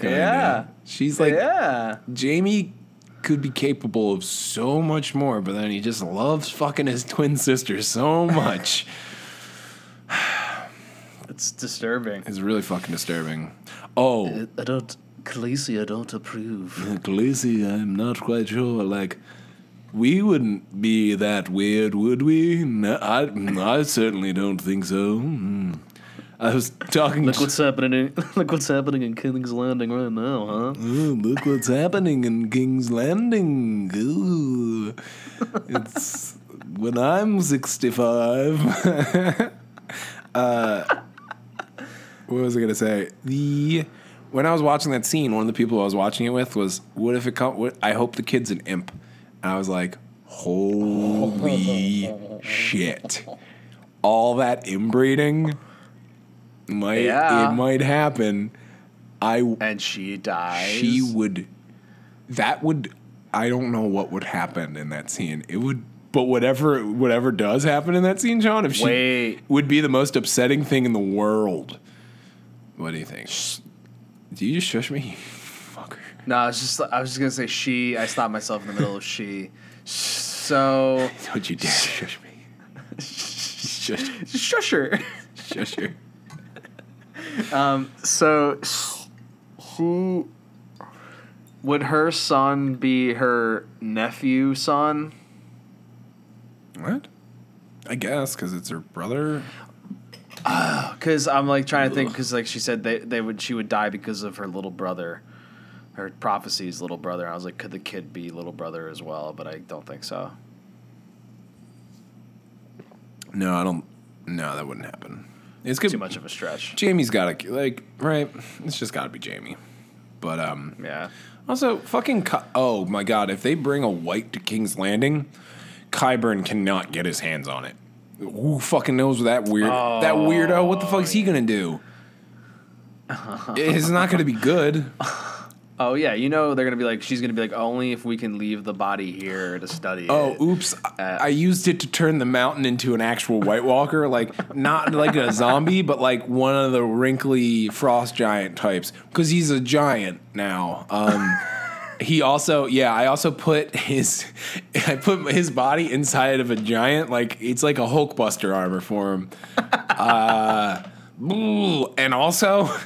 Yeah. she's like yeah. Jaime could be capable of so much more, but then he just loves fucking his twin sister so much. It's disturbing. It's really fucking disturbing. Oh, I don't, I don't approve. Khaleesi, I'm not quite sure. Like, we wouldn't be that weird, would we? No, I, I certainly don't think so. Mm. I was talking. Look what's happening. In, look what's happening in King's Landing right now, huh? Ooh, look what's happening in King's Landing. Ooh. It's when I'm 65. uh, what was I going to say? The when I was watching that scene, one of the people I was watching it with was, "What if it come? What, I hope the kid's an imp." And I was like, "Holy shit! All that inbreeding might Yeah. it might happen." I And she dies. she would that would I don't know what would happen in that scene. It would but whatever whatever does happen in that scene, John, if she Wait. would be the most upsetting thing in the world. What do you think? Do you just shush me? Fucker. No, I was just I was just gonna say she. I stopped myself in the middle of she. So Don't you dare shush me. shush shush her. shush her. Um. So she would her son be her nephew son? What? I guess because it's her brother. Because I'm like trying to think. Because like she said they they would she would die because of her little brother. Her prophecy's little brother. I was like, could the kid be little brother as well? But I don't think so. No, I don't. No, that wouldn't happen. It's good. Too much of a stretch. Jaime's got to like right. It's just got to be Jamie. But um, Yeah. also fucking. Ki- oh my god! If they bring a white to King's Landing, Qyburn cannot get his hands on it. Who fucking knows that weird that weirdo? What the fuck is he gonna do? it's not gonna be good. Oh yeah, you know they're gonna be like she's gonna be like only if we can leave the body here to study. Oh, it. oops! I, I used it to turn the mountain into an actual White Walker, like not like a zombie, but like one of the wrinkly frost giant types, because he's a giant now. Um, he also, yeah, I also put his, I put his body inside of a giant, like it's like a Hulkbuster armor for him. Uh, and also.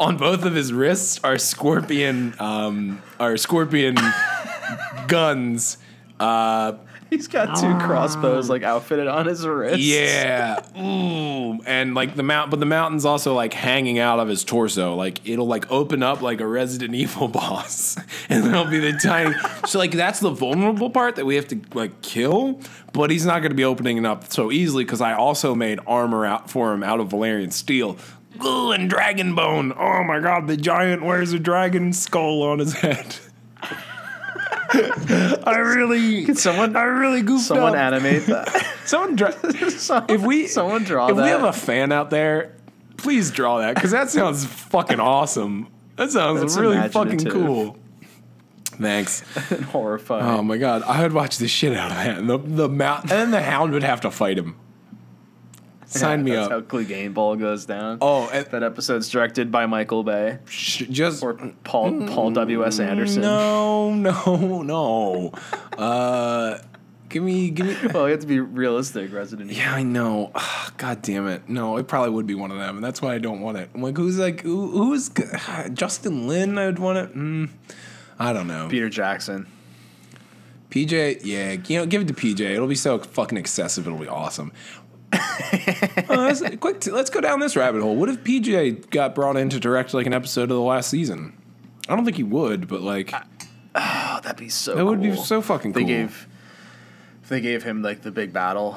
On both of his wrists are scorpion, um, are scorpion guns. Uh, he's got two crossbows like ah. outfitted on his wrist. yeah, ooh, mm. and like the mount, but the mountain's also like hanging out of his torso. Like it'll like open up like a Resident Evil boss, and there'll be the tiny. so like that's the vulnerable part that we have to like kill. But he's not going to be opening it up so easily because I also made armor out for him out of Valyrian steel. Ooh, and dragon bone. Oh my god, the giant wears a dragon skull on his head. I really, Can someone I really goofed someone up. animate that? Someone dra- if we someone draw if that. we have a fan out there, please draw that because that sounds fucking awesome. That sounds That's really fucking cool. Thanks. horrifying. Oh my god, I would watch the shit out of that. And the the mount and then the hound would have to fight him. Sign me That's up. how Cleganebowl goes down. Oh, and that episode's directed by Michael Bay sh- just or Paul Paul W S Anderson. no, no, no. Uh, give me, give me. Well, you have to be realistic, Resident Evil. Yeah, I know. Ugh, God damn it. No, it probably would be one of them, and that's why I don't want it. I'm like, who's like, who, who's g- Justin Lin? I would want it. Mm, I don't know. Peter Jackson. PJ, yeah, you know, give it to PJ. It'll be so fucking excessive. It'll be awesome. uh, let's, quick, t- let's go down this rabbit hole. What if PJ got brought in to direct like an episode of the last season? I don't think he would, but like Oh, that'd be so. that would be so fucking They cool. gave. If they gave him like the big battle,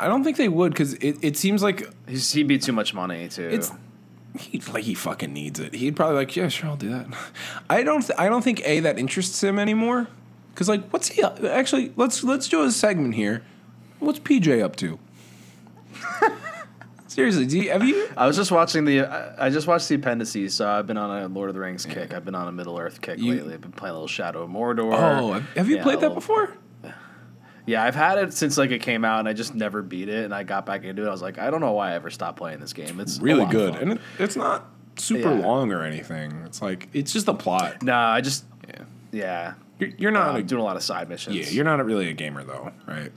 I don't think they would because it, it seems like he's, he'd be too much money too. It's he like he fucking needs it. He'd probably like, yeah, sure, I'll do that. I don't. Th- I don't think a that interests him anymore. Because like, what's he up- actually? Let's let's do a segment here. What's PJ up to? Seriously, do you, have you? I was just watching the. I I just watched the appendices, so I've been on a Lord of the Rings kick. I've been on a Middle Earth kick You- lately. I've been playing a little Shadow of Mordor. Oh, have you Yeah, played a that little- before? Yeah, I've had it since like it came out, and I just never beat it. And I got back into it. I was like, I don't know why I ever stopped playing this game. It's a Really lot of good, fun. and it, it's not super Yeah. long or anything. It's like it's just a plot. Nah, I just Yeah, yeah. you're, you're not. I'm a, doing a lot of side missions. yeah, you're not really a gamer though, right?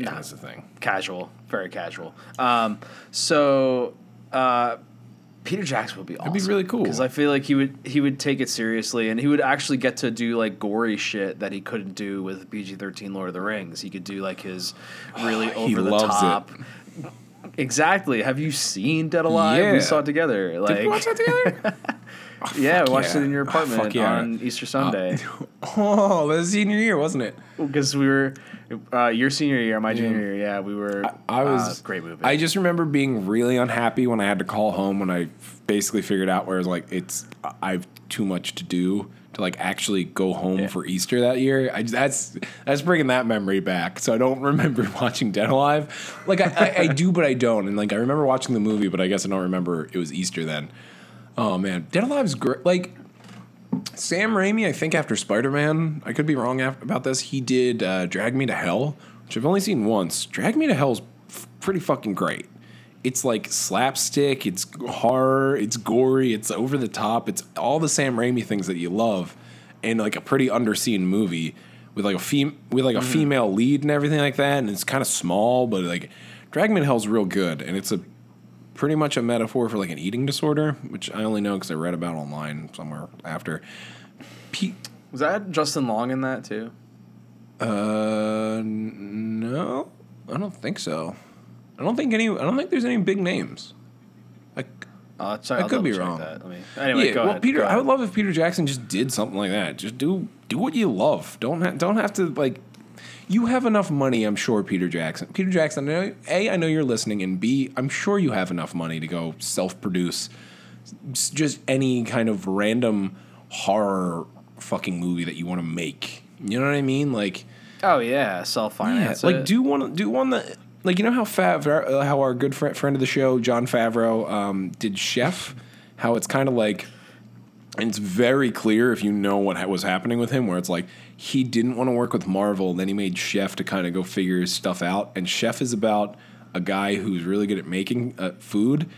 Yeah, that's the thing. casual, very casual. Um, so uh, Peter Jackson would be awesome. It'd be really cool. because I feel like he would he would take it seriously and he would actually get to do like gory shit that he couldn't do with PG thirteen Lord of the Rings. He could do like his really He over the loves it. top. Exactly. Have you seen Dead Alive? Yeah. We saw it together. Like, Did we watch that together? yeah, we watched yeah. it in your Oh, apartment fuck yeah. on Easter Sunday oh, that was senior year, wasn't it? because we were uh, your senior year, my junior year. Yeah, we were. I was uh, great movie. I just remember being really unhappy when I had to call home when I basically figured out where was like it's I have too much to do to like actually go home Yeah. for Easter that year. I that's that's bringing that memory back. So I don't remember watching Dead Alive. Like I, I, I do, but I don't. And like I remember watching the movie, but I guess I don't remember it was Easter then. Oh man, Dead Alive's great. Like Sam Raimi, I think after Spider Man, I could be wrong af- about this. He did uh, Drag Me to Hell, which I've only seen once. Drag Me to Hell's f- pretty fucking great. It's like slapstick, it's horror, it's gory, it's over the top, it's all the Sam Raimi things that you love, and like a pretty underseen movie with like a fem- with like a female lead and everything like that, and it's kind of small, but like Drag Me to Hell's real good, and it's a pretty much a metaphor for like an eating disorder, which I only know because I read about online somewhere after. Pe- was that Justin Long in that too? uh, n- no, I don't think so. I don't think any. I don't think there's any big names. Like, Uh, sorry, I I'll could be double-check wrong. That. Let me, anyway, yeah, go well, ahead. Peter, go I ahead. would love if Peter Jackson just did something like that. Just do do what you love. Don't ha- don't have to like. You have enough money, I'm sure, Peter Jackson. Peter Jackson, I know, a, I know you're listening, and b, I'm sure you have enough money to go self-produce just any kind of random horror fucking movie that you want to make. You know what I mean? Like, Oh yeah, self finance. like do one do one that like you know how Fav uh, how our good fri friend of the show Jon Favreau um, did Chef, how it's kind of like. And it's very clear if you know what ha- was happening with him, where it's like he didn't want to work with Marvel, then he made Chef to kind of go figure his stuff out. And Chef is about a guy who's really good at making uh, food,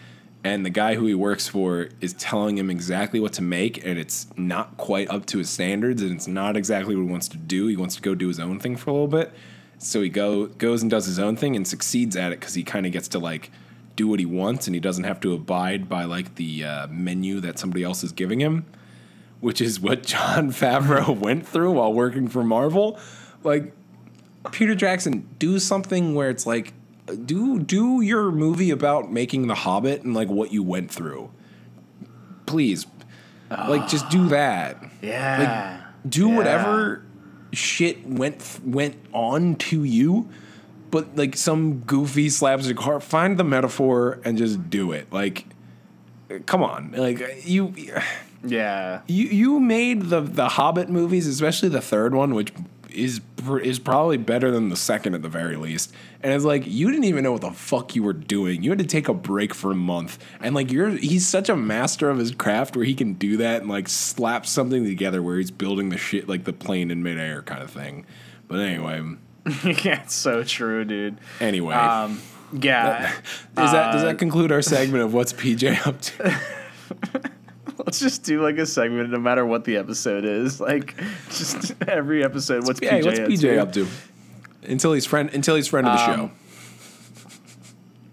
and the guy who he works for is telling him exactly what to make, and it's not quite up to his standards, and it's not exactly what he wants to do. He wants to go do his own thing for a little bit, so he go goes and does his own thing and succeeds at it because he kind of gets to like do what he wants, and he doesn't have to abide by like the uh, menu that somebody else is giving him which is what Jon Favreau went through while working for Marvel. Like Peter Jackson, do something where it's like do do your movie about making The Hobbit and like what you went through. Please. Like just do that. yeah. Like, Do Yeah. whatever shit went went on to you, but like some goofy slapstick heart find the metaphor and just do it. Like come on. Like you yeah. you you made the the Hobbit movies, especially the third one, which is is probably better than the second at the very least. And it's like you didn't even know what the fuck you were doing. You had to take a break for a month, and like you're he's such a master of his craft where he can do that and like slap something together where he's building the shit like the plane in midair kind of thing. But anyway, yeah, it's so true, dude. anyway. Um, yeah. does that does uh, that conclude our segment of what's PJ up to? Let's just do like a segment, no matter what the episode is. Like, just every episode. What's hey, PJ? what's up PJ to? up to? Until he's friend until he's friend of the Um, show.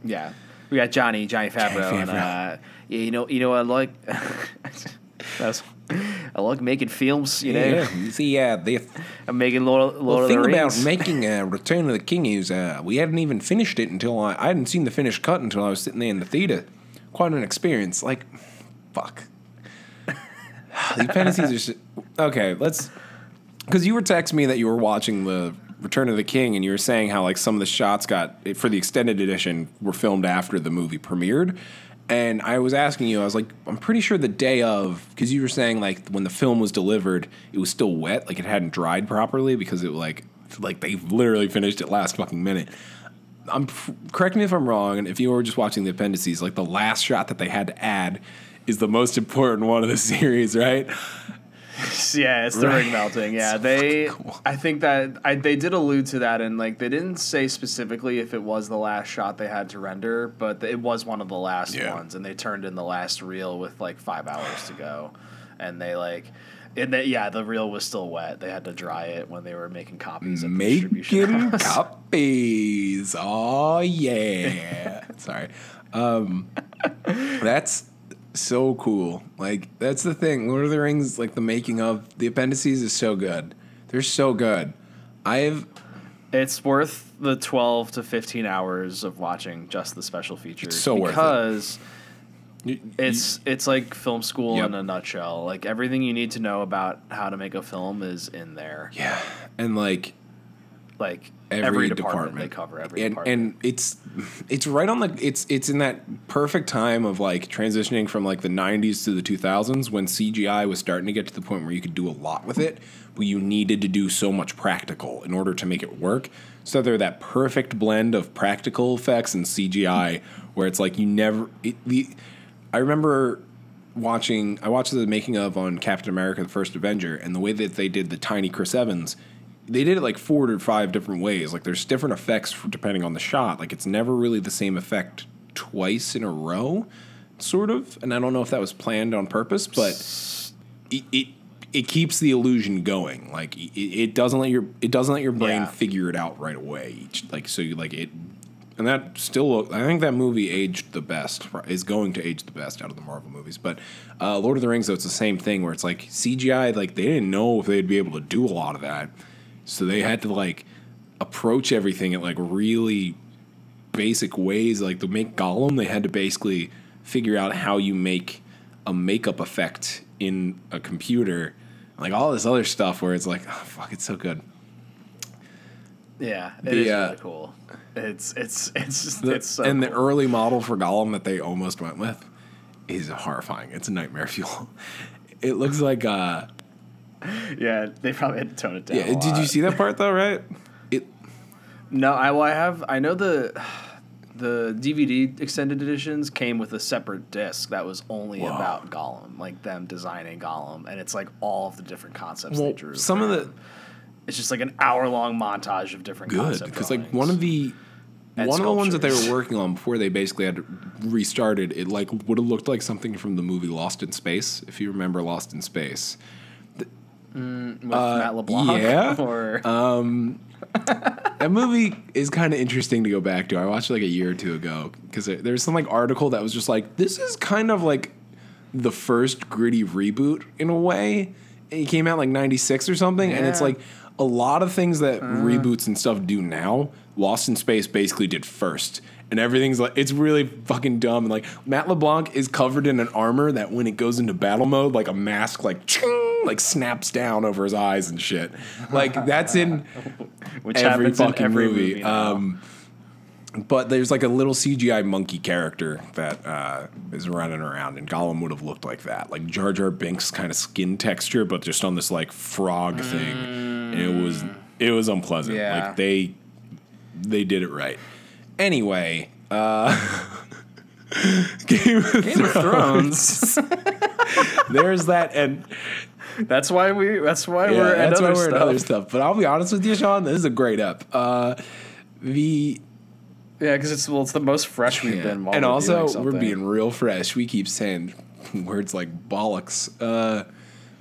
Yeah, we got Johnny, Johnny Favreau, and uh, yeah, you know, you know, I like, that's, I like making films. You know, Yeah, see, uh, the I'm making Lord, Lord the of the thing about making uh, Return of the King is uh, we hadn't even finished it until I, I hadn't seen the finished cut until I was sitting there in the theater. Quite an experience. Like, fuck. the appendices are. Okay, let's. Because you were texting me that you were watching the Return of the King, and you were saying how like some of the shots got for the extended edition were filmed after the movie premiered. And I was asking you, I was like, I'm pretty sure the day of, because you were saying like when the film was delivered, it was still wet, like it hadn't dried properly because it like like they literally finished it last fucking minute. I'm correct me if I'm wrong, and if you were just watching the appendices, like the last shot that they had to add is the most important one of the series, right? yeah, it's the Right. ring melting. Yeah, they. cool. I think that I, they did allude to that, and like they didn't say specifically if it was the last shot they had to render, but it was one of the last Yeah. ones, and they turned in the last reel with like five hours to go, and they like. And they, yeah, the reel was still wet. They had to dry it when they were making copies at the distribution Making house. face. Oh yeah. Sorry. Um, that's so cool. Like that's the thing. Lord of the Rings, like the making of the appendices, is so good. They're so good. I've It's worth the 12 to 15 hours of watching just the special features. so worth it. because it's it's like film school Yep. in a nutshell. Like everything you need to know about how to make a film is in there. yeah, and like Like every, every, department, department, they cover every and, department. and it's it's right on the it's it's in that perfect time of like transitioning from like the 90s to the 2000s when CGI was starting to get to the point where you could do a lot with it but you needed to do so much practical in order to make it work so they're that perfect blend of practical effects and CGI where it's like you never it, the I remember watching I watched the making of on Captain America the First Avenger and the way that they did the tiny Chris Evans they did it like four or five different ways. Like there's different effects for, depending on the shot. Like it's never really the same effect twice in a row sort of. And I don't know if that was planned on purpose but it it, it keeps the illusion going. Like it, it doesn't let your it doesn't let your brain Yeah. figure it out right away. Each like so you like it and that still I think that movie aged the best is going to age the best out of the Marvel movies. But uh, Lord of the Rings though it's the same thing where it's like CGI like they didn't know if they'd be able to do a lot of that so they had to like approach everything at like really basic ways like to make Gollum they had to basically figure out how you make a makeup effect in a computer like all this other stuff where it's like oh, fuck it's so good yeah, it the, is uh, really cool. It's it's it's just The- it's so and the early model for Gollum that they almost went with is horrifying. It's a nightmare fuel. It looks like uh yeah they probably had to tone it down. yeah, did you see that part though, right? It No, I well, I have I know the the DVD extended editions came with a separate disc that was only Whoa. about Gollum, like them designing Gollum, and it's like all of the different concepts they drew. some of the it's just like an hour long montage of different good because like one of the one of the ones that they were working on before they basically had restarted, it like would have looked like something from the movie Lost in Space, if you remember Lost in Space. With Matt LeBlanc, uh, yeah. or That movie is kind of interesting to go back to. I watched it like a year or two ago because there, there was some like article that was just like this is kind of like the first gritty reboot in a way. It came out like '96 or something, and it's like a lot of things that reboots and stuff do now. Lost in Space basically did first. And everything's like it's really fucking dumb. And like Matt LeBlanc is covered in an armor that when it goes into battle mode, like a mask like ching, like snaps down over his eyes and shit. Like that's in which every happens in fucking every movie. movie. um, but there's like a little CGI monkey character that uh, is running around, and Gollum would have looked like that, like Jar Jar Binks kind of skin texture, but just on this like frog thing, and it was it was unpleasant. Yeah. Like they they did it right. Anyway, uh, Game of Game of Thrones. there's that, and that's why we. That's why yeah, we're. at that's why we're stuff. other stuff. But I'll be honest with you, Sean, this is a great up. Uh, the Yeah, because it's well, it's the most fresh we've been. while and also we're being real fresh. We keep saying words like bollocks. Uh,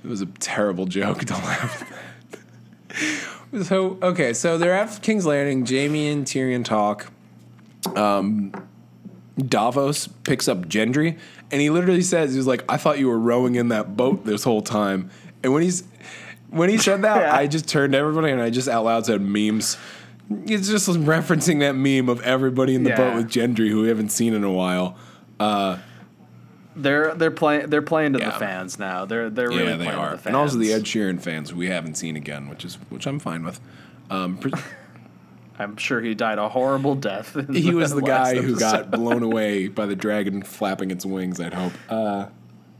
it was a terrible joke. Don't laugh at. So okay, so they're at King's Landing. Jaime and Tyrion talk. Um, Davos picks up Gendry, and he literally says, "He's like, I thought you were rowing in that boat this whole time." And when he's when he said that, Yeah. I just turned to everybody and I just out loud said memes. It's just referencing that meme of everybody in the boat with Gendry who we haven't seen in a while. They're they're playing they're playing to Yeah. the fans now. They're they're really yeah, they playing are, to the fans. and also the Ed Sheeran fans we haven't seen again, which is which I'm fine with. Um, pre- I'm sure he died a horrible death. he was the guy who got blown away by the dragon flapping its wings. I'd hope. Uh,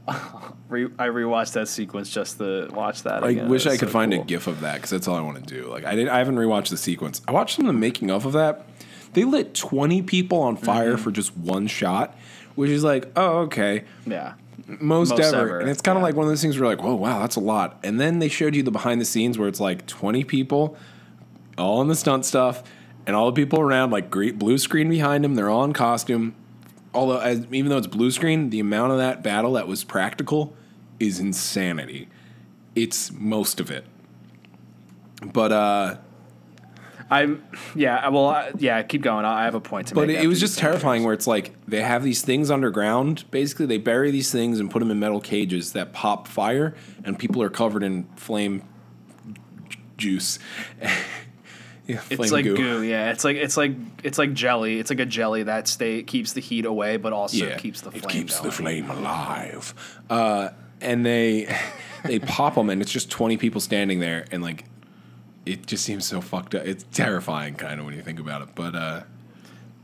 Re- I rewatched that sequence just to watch that. I again. wish I could so find cool. a GIF of that because that's all I want to do. Like I did, I haven't rewatched the sequence. I watched some of the making of of that. They lit 20 people on fire Mm-hmm. for just one shot, which is like, oh okay, Yeah, most, Most ever. ever, And it's kind of yeah. like one of those things where like, whoa, wow, that's a lot. And then they showed you the behind the scenes where it's like 20 people, all in the stunt stuff, and all the people around like great blue screen behind them. They're all in costume. Although, as, even though it's blue screen, the amount of that battle that was practical is insanity. It's most of it. But uh I'm yeah. Well, I, yeah. Keep going. I have a point to But make. it, it was just terrifying where it's like they have these things underground. Basically, they bury these things and put them in metal cages that pop fire, and people are covered in flame juice. yeah, It's like goo. Yeah, it's like it's like it's like jelly. It's like a jelly that stay keeps the heat away, but also keeps the flame. It keeps going. the flame alive. Uh, and they they pop them, and it's just twenty people standing there, and like it just seems so fucked up. It's terrifying, kind of when you think about it. But uh,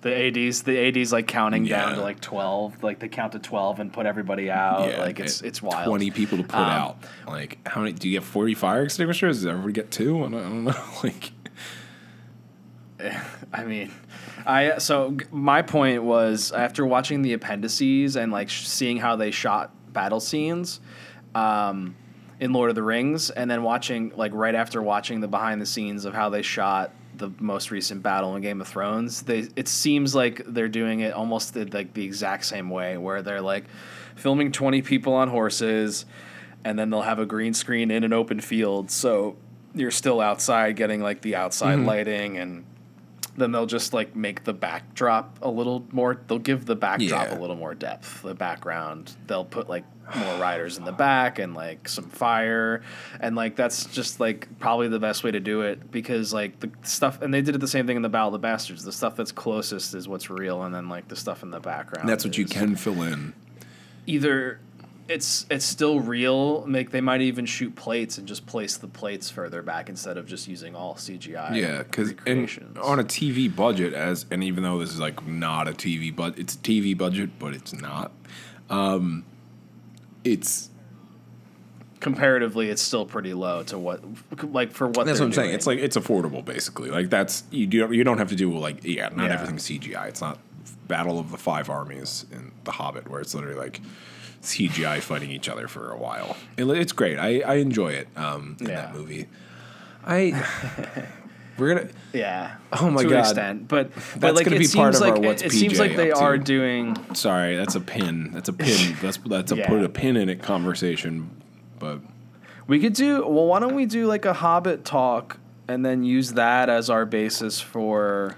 The ads, the ads like counting down to like twelve. Like they count to twelve and put everybody out. yeah, like it's it- it's wild. Twenty people to put Um, out. Like how many? Do you get forty fire extinguishers? Does everybody get two? I don't, I don't know. Like I mean, I so my point was after watching the appendices and like sh- seeing how they shot battle scenes um, in Lord of the Rings, and then watching like right after watching the behind the scenes of how they shot the most recent battle in Game of Thrones, they it seems like they're doing it almost the, like the exact same way, where they're like filming twenty people on horses, and then they'll have a green screen in an open field, so you're still outside getting like the outside lighting and then they'll just like make the backdrop a little more they'll give the backdrop Yeah. a little more depth the background they'll put like more riders in the back and like some fire and like that's just like probably the best way to do it because like the stuff and they did it the same thing in the battle of the bastards the stuff that's closest is what's real and then like the stuff in the background that's what you can fill in. either it's it's still real make they might even shoot plates and just place the plates further back instead of just using all cgi Yeah, because on a TV budget, as and even though this is like not a TV, but it's a TV budget, but it's not. Um, it's comparatively it's still pretty low to what like for what That's what I'm saying. It's like it's affordable, basically. Like that's you do you don't have to do like yeah, not Yeah. everything's CGI. It's not Battle of the Five Armies in The Hobbit, where it's literally like CGI fighting each other for a while. It, it's great. I, I enjoy it um, in that movie. I we're gonna yeah Oh my to God. an extent but but like gonna it be part seems of our like What's it, it seems like they up to. are doing sorry. That's a pin. That's a pin. That's that's a Yeah. put a pin in it conversation. But we could do well why don't we do like a hobbit talk and then use that as our basis for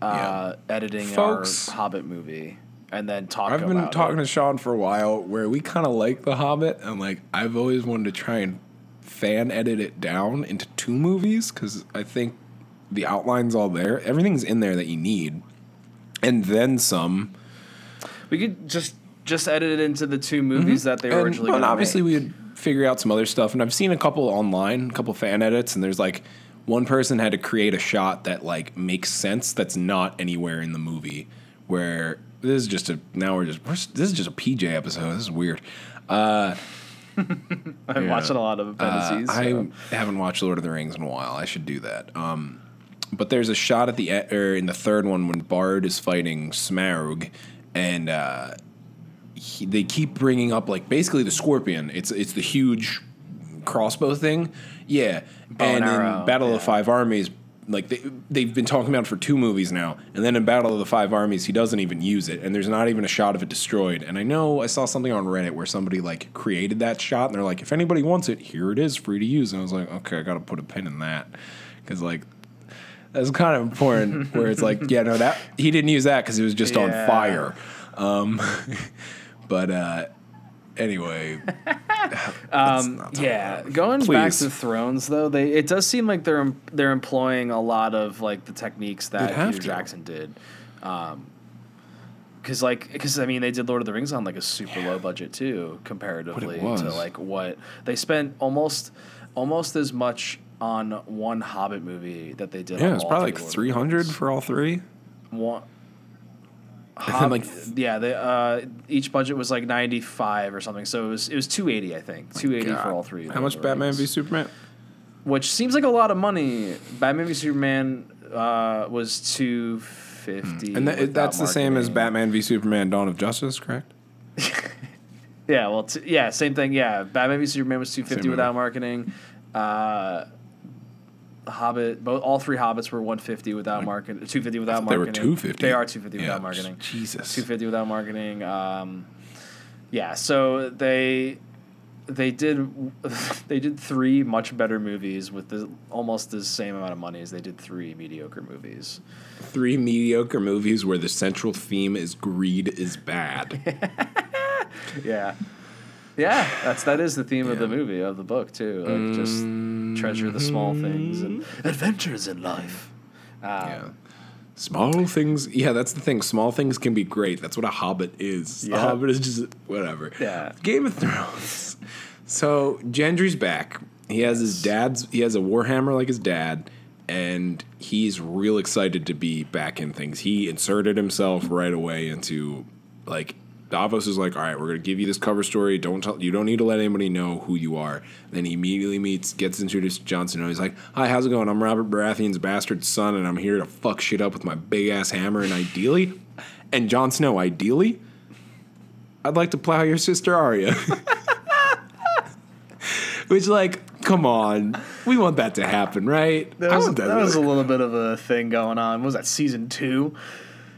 uh, editing Folks, our hobbit movie and then talk I've been talking it. to Sean for a while where we kind of like The Hobbit, and like I've always wanted to try and fan edit it down into two movies because I think the outline's all there, everything's in there that you need, and then some. we could just just edit it into the two movies mm-hmm. that they were And, originally and obviously, we would figure out some other stuff, and I've seen a couple online, a couple fan edits, and there's like one person had to create a shot that like makes sense that's not anywhere in the movie. Where this is just a now we're just we're, this is just a PJ episode. This is weird. Uh, I'm yeah. watching a lot of Uh, appendices I haven't watched Lord of the Rings in a while. I should do that. Um, but there's a shot at the or in the third one when Bard is fighting Smaug, and uh, he, they keep bringing up like basically the Scorpion. It's it's the huge crossbow thing. Yeah, and in Battle of yeah. the Five Armies. Like they, they've been talking about it for two movies now, and then in Battle of the Five Armies, he doesn't even use it, and there's not even a shot of it destroyed. And I know I saw something on Reddit where somebody like created that shot, and they're like, if anybody wants it, here it is, free to use. And I was like, okay, I got to put a pin in that, because like that's kind of important. where it's like, yeah, no, that he didn't use that because it was just on fire. Um, but uh, anyway, Um, yeah, going back to Thrones though, they it does seem like they're they're employing a lot of like the techniques that Peter to. Jackson did. Um, because like because I mean they did Lord of the Rings on like a super low budget too comparatively to like what they spent almost almost as much on one Hobbit movie that they did. yeah, on it's probably like three Lord of the three hundred for all three. One. Hob- like, yeah, they, uh, each budget was like ninety five or something, so it was it was two eighty, I think, two eighty for all three. How much Batman v Superman? which seems like a lot of money. Batman v Superman uh, was two fifty, And that, that's the same as Batman v Superman: Dawn of Justice, correct? Yeah, well, t- yeah, same thing. Yeah, Batman v Superman was two fifty fifty movie. without marketing. Uh, Hobbit, both all three Hobbits were one fifty without marketing. Two fifty without marketing. They were two fifty. They are two fifty without marketing. Jesus. Two fifty without marketing. Um, yeah, so they they did they did three much better movies with the, almost the same amount of money as they did three mediocre movies. Three mediocre movies where the central theme is greed is bad. Yeah. Yeah, that's that is the theme of the movie of the book too. Like just treasure the small things and adventures in life. Um, yeah. Small things, yeah, that's the thing. Small things can be great. That's what a hobbit is. A hobbit is just whatever. Yeah. Game of Thrones. So Gendry's back. He has his dad's. He has a warhammer like his dad, and he's real excited to be back in things. He inserted himself right away into like Davos is like, all right, we're gonna give you this cover story. Don't tell. You don't need to let anybody know who you are. Then he immediately meets, gets introduced to Jon Snow. He's like, hi, how's it going? I'm Robert Baratheon's bastard son, and I'm here to fuck shit up with my big ass hammer. And ideally, and Jon Snow, ideally, I'd like to plow your sister Arya. Which, like, come on, we want that to happen, right? That was, want that was a little bit of a thing going on. What was that season two?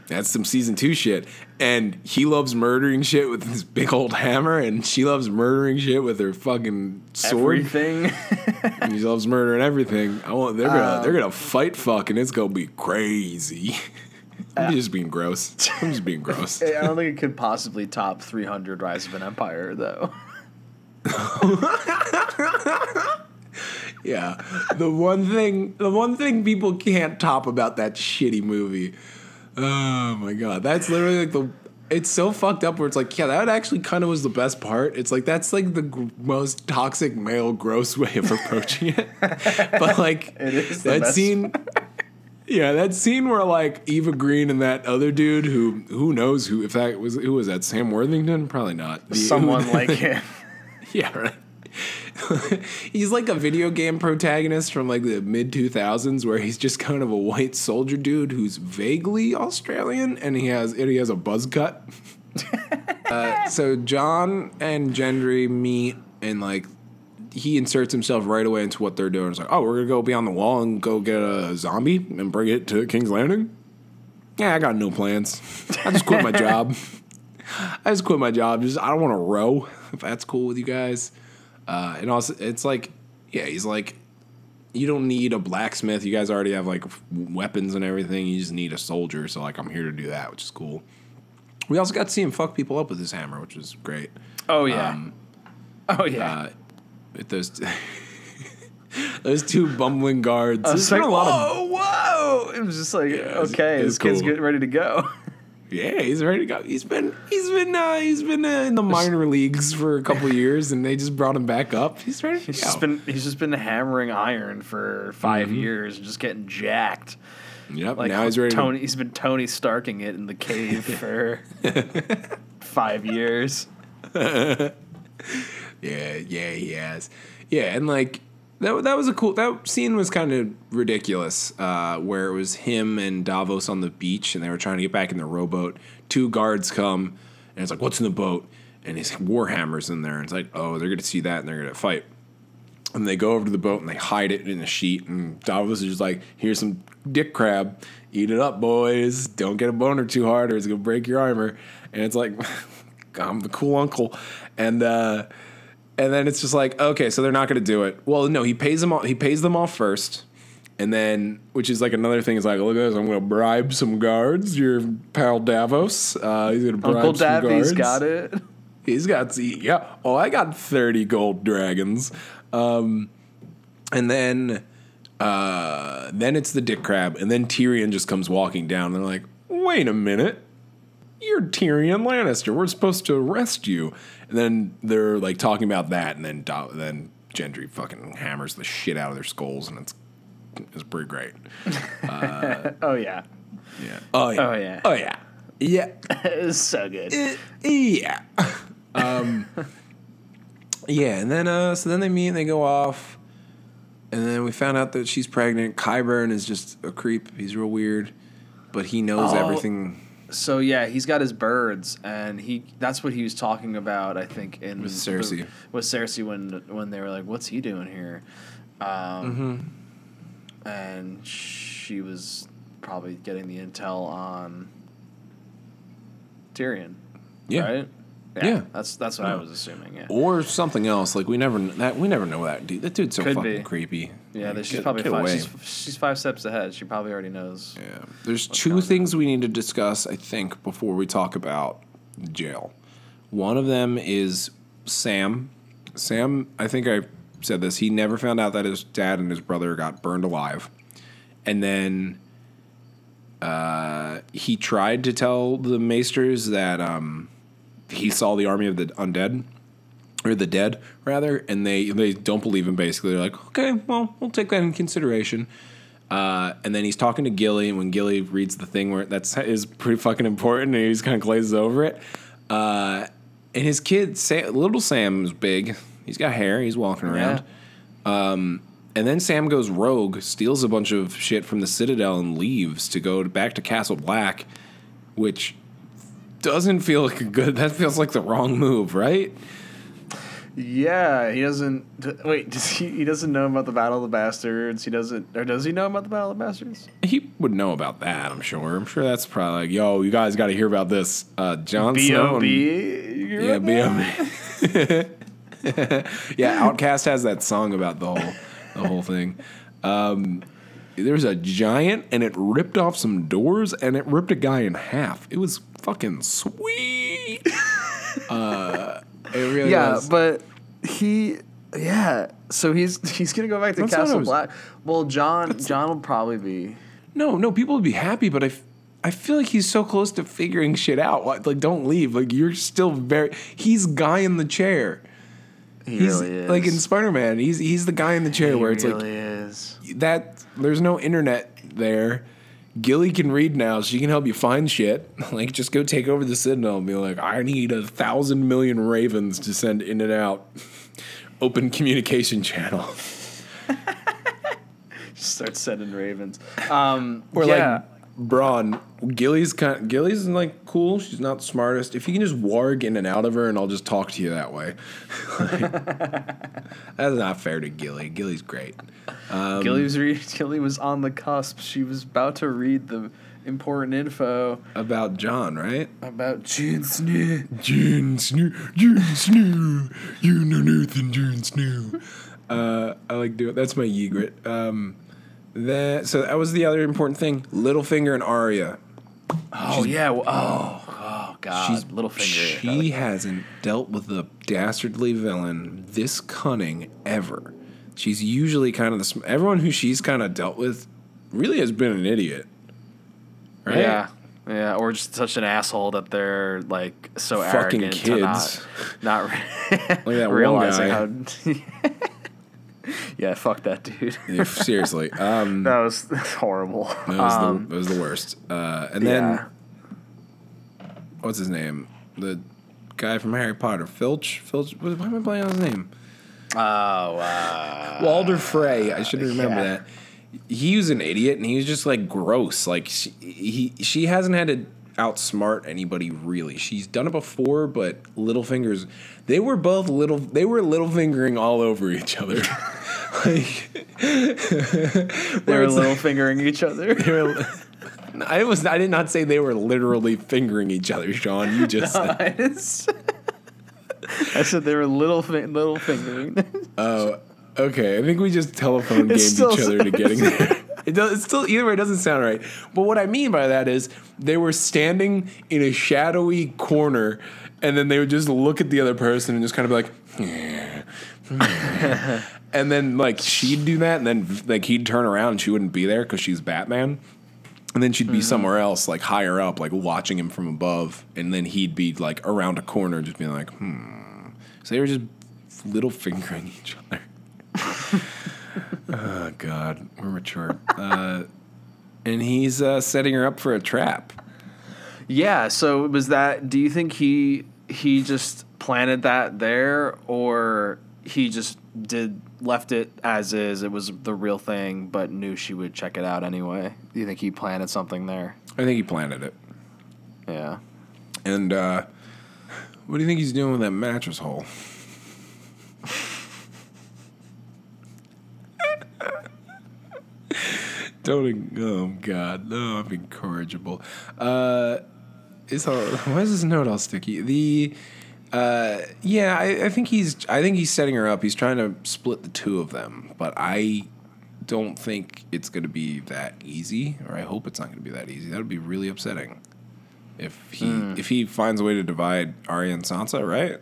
That's some season two shit. And he loves murdering shit with his big old hammer, and she loves murdering shit with her fucking sword. Everything. He loves murdering everything. I want they're gonna Um, they're gonna fight fuck, and it's gonna be crazy. I'm just being gross. I'm just being gross. I don't think it could possibly top 300 Rise of an Empire though. Yeah. The one thing the one thing people can't top about that shitty movie. Oh my god. That's literally like the it's so fucked up where it's like, yeah, that actually kind of was the best part. It's like that's like the gr- most toxic male gross way of approaching it. but like It is the that scene Yeah, that scene where like Eva Green and that other dude who who knows who if that was who was that Sam Worthington probably not The- Someone like him. yeah, right. he's like a video game protagonist from like the mid 2000s where he's just kind of a white soldier dude who's vaguely Australian and he has and he has a buzz cut. uh, so Jon and Gendry meet and like he inserts himself right away into what they're doing. It's like, oh, we're gonna go beyond the wall and go get a zombie and bring it to King's Landing. Yeah, I got no plans. I just quit my job. I just quit my job. Just I don't want to row. If that's cool with you guys. Uh, and also, it's like, yeah, he's like, you don't need a blacksmith. You guys already have like weapons and everything. You just need a soldier. So like, I'm here to do that, which is cool. We also got to see him fuck people up with his hammer, which was great. Oh yeah. Um, oh yeah. Uh, with those. Those two bumbling guards. I There's was like, a lot of whoa, whoa! It was just like, it's- okay, it's this kid's getting ready to go. Yeah, he's ready to go. He's been he's been uh, he's been uh, in the minor leagues for a couple years, and they just brought him back up. He's ready to He's go. just been he's just been hammering iron for 5 years, just getting jacked. yep. Like now he's ready. Tony, To, he's been Tony Starking it in the cave for five years. yeah, yeah, he has. Yeah, and like that that was a cool. That scene was kind of ridiculous, uh, where it was him and Davos on the beach, and they were trying to get back in the rowboat. Two guards come, and it's like, "What's in the boat?" And his warhammer's in there, and it's like, "Oh, they're gonna see that, and they're gonna fight." And they go over to the boat and they hide it in a sheet. And Davos is just like, here's some dick crab. Eat it up, boys. Don't get a boner too hard or it's to break your armor. And it's like, I'm the cool uncle. And, uh, and then it's just like, okay, so they're not going to do it. Well, no, he pays them off. He pays them off first. And then, which is like another thing, is like, look at this. I'm going to bribe some guards. Your pal Davos. Uh, he's going to bribe Uncle some Daffy's guards. got it. He's got yeah. Oh, I got thirty gold dragons. Um, and then uh, then it's the dick crab, and then Tyrion just comes walking down. And they're like, "Wait a minute, you're Tyrion Lannister. We're supposed to arrest you." And then they're like talking about that, and then Do- then Gendry fucking hammers the shit out of their skulls, and it's it's pretty great. Oh yeah, Yeah. Oh yeah. Oh, yeah. Oh yeah. Yeah. it was so good. Uh, yeah. Um, yeah, and then uh, so then they meet and they go off, and then we found out that she's pregnant. Qyburn is just a creep. He's real weird, but he knows Oh. everything. So yeah, he's got his birds, and he—that's what he was talking about. I think in With Cersei. the- with Cersei when when they were like, "What's he doing here?" Um, And she was probably getting the intel on Tyrion, Yeah, right? Yeah. that's that's what I was assuming. Yeah, or something else. Like we never that we never know that dude. That dude's so Could fucking be. creepy. yeah. Like, She's get- probably get five, she's, she's five steps ahead. She probably already knows. Yeah. There's two things we need to discuss, I think, before we talk about jail. One of them is Sam. Sam, I think I said this. He never found out that his dad and his brother got burned alive. And then uh, he tried to tell the maesters that um, he saw the army of the undead or the dead rather, and they they don't believe him. Basically, they're like, okay, well, we'll take that in consideration. Uh, and then he's talking to Gilly, and when Gilly reads the thing where that's is pretty fucking important, and he just kind of glazes over it. Uh, and his kid, Sam, little Sam, is big. He's got hair. He's walking around. Um, and then Sam goes rogue, steals a bunch of shit from the Citadel, and leaves to go to, back to Castle Black, which doesn't feel like a good. That feels like the wrong move, right? Yeah, he doesn't. Wait, does he? He doesn't know about the Battle of the Bastards. He doesn't, or does he know about the Battle of the Bastards? He would know about that, I'm sure. I'm sure that's probably like, yo, you guys got to hear about this. Uh, Jon Snow. B.O.B. Yeah, B.O.B. yeah, OutKast has that song about the whole the whole thing. Um, there's a giant, and it ripped off some doors, and it ripped a guy in half. It was fucking sweet. uh, it really Yeah, was. but he. Yeah, so he's he's gonna go back to That's Castle was- Black. Well, Jon Jon will probably be. No, no, people would be happy, but I, f- I feel like he's so close to figuring shit out. Like, like, don't leave. Like, you're still very. He's guy in the chair. He He's really is. like in Spider Man. He's he's the guy in the chair He where it's really is. That. There's no internet there. Gilly can read now. She can help you find shit. Like, just go take over the Citadel and be like, I need a thousand million ravens to send in and out. Open communication channel. Start sending ravens. Um, Or yeah. like Bran, Gilly's kind Gilly's like cool. She's not the smartest. If you can just warg in and out of her, and I'll just talk to you that way. That's not fair to Gilly. Gilly's great. Um, Gilly was re- Gilly was on the cusp. She was about to read the important info About Jon, right? about Jon Snow. Jon Snow, Jon Snow, you know nothing, Jon Snow. Uh, I like doing that's my Ygritte. Um, that so that was the other important thing. Littlefinger and Arya. Oh yeah. well- Oh, oh God. She's Littlefinger. She hasn't dealt with a dastardly villain this cunning ever. She's usually kind of the sm- everyone who she's kind of dealt with really has been an idiot. Right? Yeah. Yeah, or just such an asshole that they're like so Fucking arrogant not, kids. not re- at that one realizing how. yeah, fuck that dude. Yeah, Seriously. Um, that was horrible. that, was Um, the, that was the worst. Uh, and then yeah. what's his name? The guy from Harry Potter, Filch. Filch. what- Why am I playing on his name? Oh, uh, Walder Frey. I should remember yeah. that. He was an idiot, and he was just like gross. Like she, he, she hasn't had to outsmart anybody really. She's done it before, but Littlefingers, they were both little. They were little fingering all over each other. like they were little fingering each other. they were- I was. I did not say they were literally fingering each other, Sean. You just said. I just- I said they were little fi- little fingering. Oh, okay. I think we just telephone gamed each other to getting there. It does. It's still either way. It doesn't sound right. But what I mean by that is they were standing in a shadowy corner, and then they would just look at the other person and just kind of be like, and then like she'd do that, and then like he'd turn around and she wouldn't be there because she's Batman. And then she'd be somewhere else, like higher up, like watching him from above. And then he'd be like around a corner, just being like, hmm. So they were just little fingering each other. oh, God. We're mature. Uh, and he's uh, setting her up for a trap. yeah. So was that? Do you think he he just planted that there, or he just did left it as is? It was the real thing, but knew she would check it out anyway. Do you think he planted something there? I think he planted it. Yeah. And uh, what do you think he's doing with that mattress hole? Don't. Oh God, no! I'm incorrigible. Uh, it's all, why is this note all sticky? The Yeah, I, I think he's. I think he's setting her up. He's trying to split the two of them, but I don't think it's going to be that easy, or I hope it's not going to be that easy. That would be really upsetting if he if he finds a way to divide Arya and Sansa, right?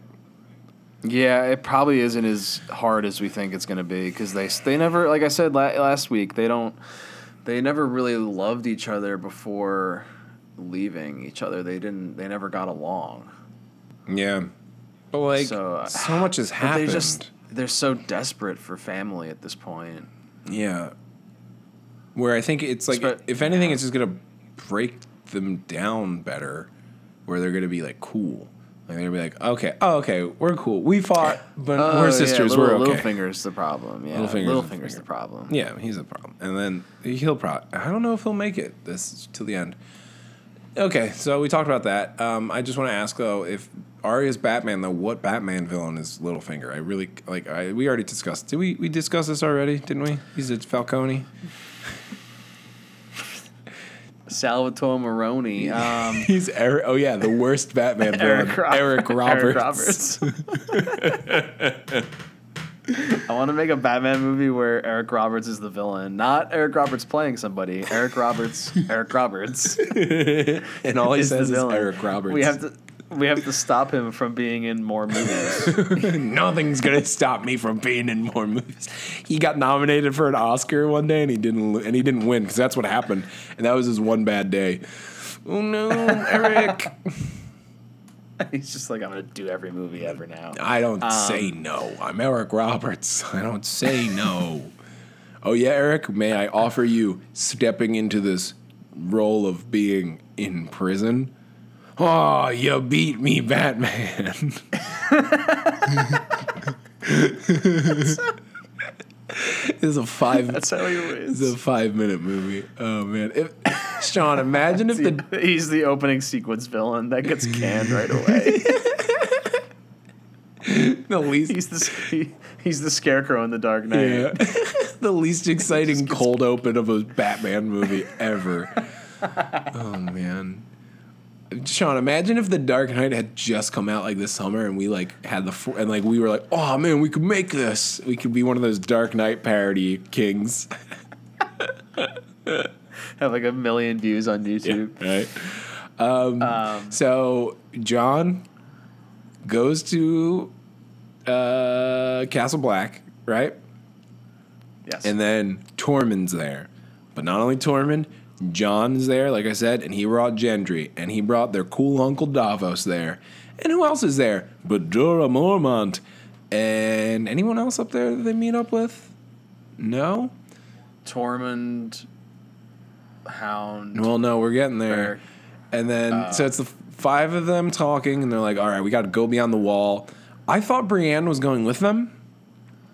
Yeah, it probably isn't as hard as we think it's going to be because they they never, like I said la- last week, they don't they never really loved each other before leaving each other. They didn't. They never got along. Yeah, but like so, So, uh, much has happened. they just they're so desperate for family at this point. Yeah. Where I think it's like, if anything, it's just gonna break them down better. Where they're gonna be like cool, like they're gonna be like, okay, oh okay, we're cool. We fought, but Oh, we're yeah, sisters. little, we're okay. Littlefinger's the problem. Yeah, Littlefinger's the Littlefinger's the finger. problem. Yeah, he's the problem. And then he'll probably. I don't know if he'll make it this till the end. Okay, so we talked about that. Um, I just want to ask though, if Arya's Batman, though, what Batman villain is Littlefinger? I really like. I we already discussed. Did we we discuss this already? Didn't we? He's a Falcone. Salvatore Maroni. Um, He's Eric. Oh yeah, the worst Batman villain, Eric, Rob- Eric Roberts. Eric Roberts. I want to make a Batman movie where Eric Roberts is the villain, not Eric Roberts playing somebody. Eric Roberts, Eric Roberts and all he says is. Eric Roberts. We have to, we have to stop him from being in more movies. Nothing's gonna stop me from being in more movies. He got nominated for an Oscar one day and he didn't, and he didn't win because that's what happened, and that was his one bad day. Oh no, Eric! He's just like, I'm gonna do every movie ever now. I don't um, say no. I'm Eric Roberts. I don't say no. oh yeah, Eric. May I offer you stepping into this role of being in prison? Oh, you beat me, Batman. it's a five. That's how he wins. It's a five minute movie. Oh man, if, Sean, imagine if the He's the opening sequence villain that gets canned right away. the least he's the he, he's the scarecrow in the Dark Knight. yeah, the least exciting cold open of a Batman movie ever. oh man, Sean, imagine if the Dark Knight had just come out like this summer and we like had the fo- and like we were like, oh man, we could make this. We could be one of those Dark Knight parody kings, Have like a million views on YouTube. right? Um, so Jon goes to uh, Castle Black, right? Yes. And then Tormund's there. But not only Tormund, Jon's there, like I said, and he brought Gendry, and he brought their cool uncle Davos there. And who else is there? But Jorah Mormont. And anyone else up there that they meet up with? No? Tormund, Hound. Well, no, we're getting there. Bear. And then, uh, so it's the five of them talking, and they're like, all right, we got to go beyond the wall. I thought Brienne was going with them.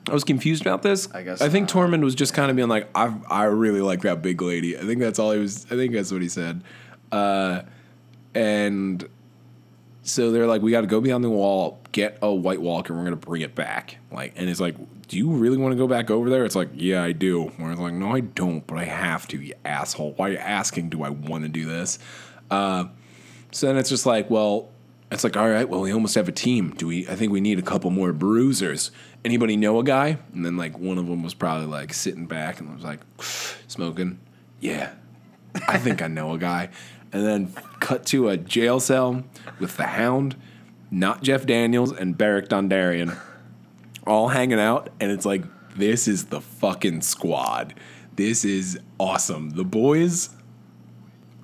I was confused about this. I guess I think not. Tormund was just kind of being like, I I really like that big lady. I think that's all he was. I think that's what he said. Uh, and so they're like, we got to go beyond the wall, get a White Walker, and we're gonna bring it back. Like, and it's like, do you really want to go back over there? It's like, yeah, I do. Where it's like, no, I don't, but I have to. You asshole. Why are you asking? Do I want to do this? Uh, so then it's just like, well, it's like, all right, well, we almost have a team. Do we? I think we need a couple more bruisers. Anybody know a guy? And then like one of them was probably like sitting back and was like smoking. Yeah, I think I know a guy. And then cut to a jail cell with the Hound, not Jeff Daniels, and Beric Dondarrion, all hanging out. And it's like, this is the fucking squad. This is awesome. The boys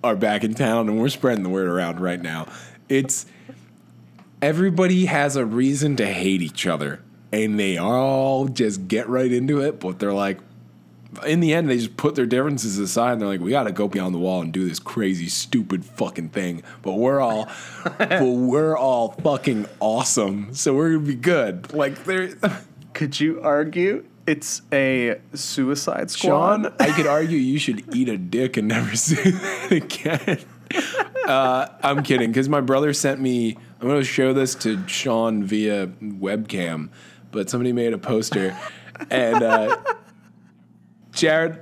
are back in town, and we're spreading the word around right now. It's everybody has a reason to hate each other, and they all just get right into it. But they're like, in the end, they just put their differences aside. And they're like, we got to go beyond the wall and do this crazy, stupid fucking thing. But we're all, but we're all fucking awesome. So we're gonna be good. Like they're. Could you argue it's a Suicide squad? Sean, I could argue you should eat a dick and never see that again. Uh, I'm kidding, because my brother sent me. I'm going to show this to Sean via webcam, but somebody made a poster, and uh, Jared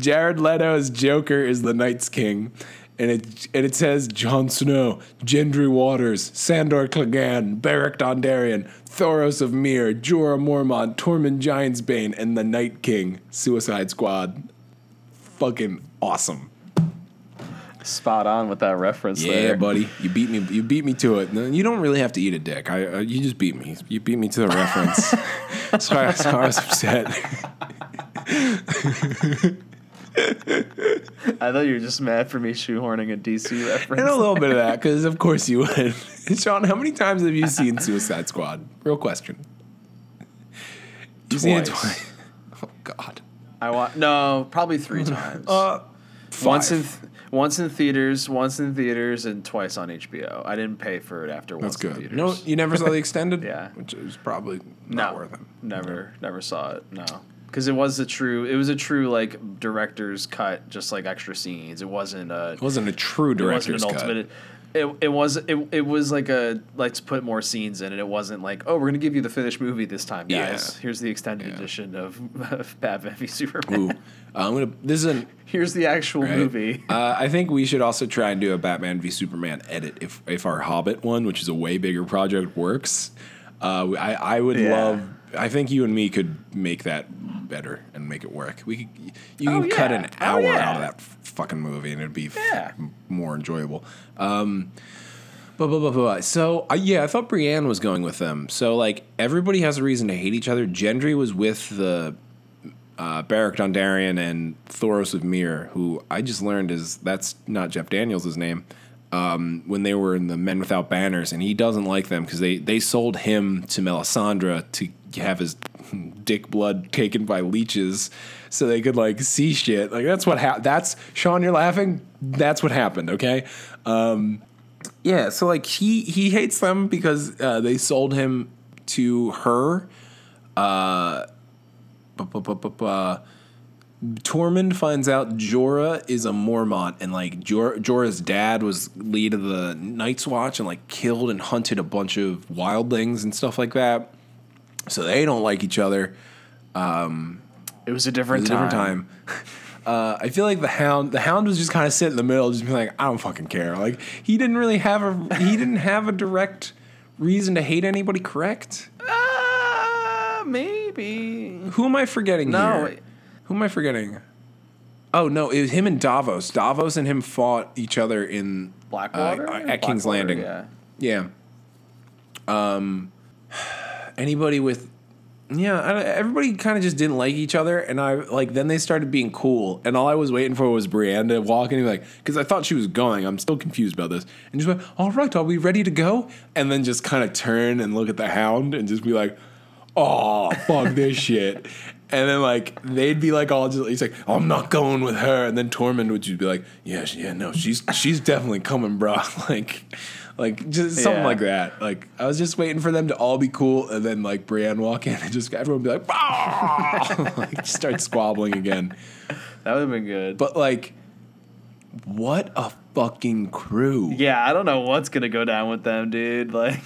Jared Leto's Joker is the Night's King, and it and it says Jon Snow, Gendry Waters, Sandor Clegane, Beric Dondarrion, Thoros of Myr, Jorah Mormont, Tormund Giantsbane, and the Night King, Suicide Squad. Fucking awesome. Spot on with that reference Yeah, there. buddy, you beat me. You beat me to it. You don't really have to eat a dick. I, uh, you just beat me. You beat me to the reference. sorry, sorry, I was upset. I thought you were just mad for me shoehorning a DC reference. And a little bit of that, because of course you would. Sean, how many times have you seen Suicide Squad? Real question. You've seen it Twice. Oh God. I want no, probably three times. Uh, once in th- once in theaters, once in theaters, and twice on HBO. I didn't pay for it after That's once in good. theaters. No, you never saw the extended. Yeah. which is probably no, not worth it. never, never saw it. No, because it was a true, it was a true like director's cut, just like extra scenes. It wasn't a, It wasn't a true it wasn't director's an cut. ultimate. It, it was it, it was like a let's put more scenes in it. It wasn't like oh we're gonna give you the finished movie this time guys. Yeah. Here's the extended Yeah. edition of, of Batman v Superman. Ooh, uh, I'm gonna. This is an Here's the actual right? movie. Uh, I think we should also try and do a Batman v Superman edit if if our Hobbit one, which is a way bigger project, works. Uh, I I would Yeah. love. I think you and me could make that better and make it work. We could. You Oh, can cut yeah. an Oh, hour yeah. out of that f- fucking movie, and it'd be f- Yeah. more enjoyable. Um, but, but, but, but, so uh, yeah, I thought Brienne was going with them. So like everybody has a reason to hate each other. Gendry was with the uh, Beric Dondarrion and Thoros of Myr, who I just learned is that's not Jeff Daniels' name. Um, when they were in the Men Without Banners, and he doesn't like them because they they sold him to Melisandre to have his dick blood taken by leeches, so they could like see shit. Like that's what happened. That's Sean. You're laughing. That's what happened. Okay. Um, yeah. So like he he hates them because uh, they sold him to her. Uh, bu- Tormund finds out Jorah is a Mormont, and like Jor- Jorah's dad was lead of the Night's Watch, and like killed and hunted a bunch of wildlings and stuff like that. So they don't like each other. It was a different It was a time. different time. Uh, I feel like the hound, the hound was just kind of sitting in the middle, just being like, I don't fucking care. Like he didn't really have a, he didn't have a direct reason to hate anybody. Correct? Uh, maybe. Who am I forgetting No. here? Who am I forgetting? Oh no, it was him and Davos. Davos and him fought each other in Blackwater uh, at King's Landing. Yeah. Yeah. Um, anybody with, yeah, I, everybody kind of just didn't like each other, and I like then they started being cool, and all I was waiting for was Brienne to walk in be like, because I thought she was going. I'm still confused about this, and just went, all right, are we ready to go? And then just kind of turn and look at the Hound and just be like, oh fuck this shit. And then like they'd be like all just he's like I'm not going with her, and then Tormund would just be like yeah yeah no she's she's definitely coming bro like like just something Yeah. like that like I was just waiting for them to all be cool and then like Brienne walk in and just everyone be like like start squabbling again That would have been good. but like what a fucking crew yeah, I don't know what's gonna go down with them, dude. Like,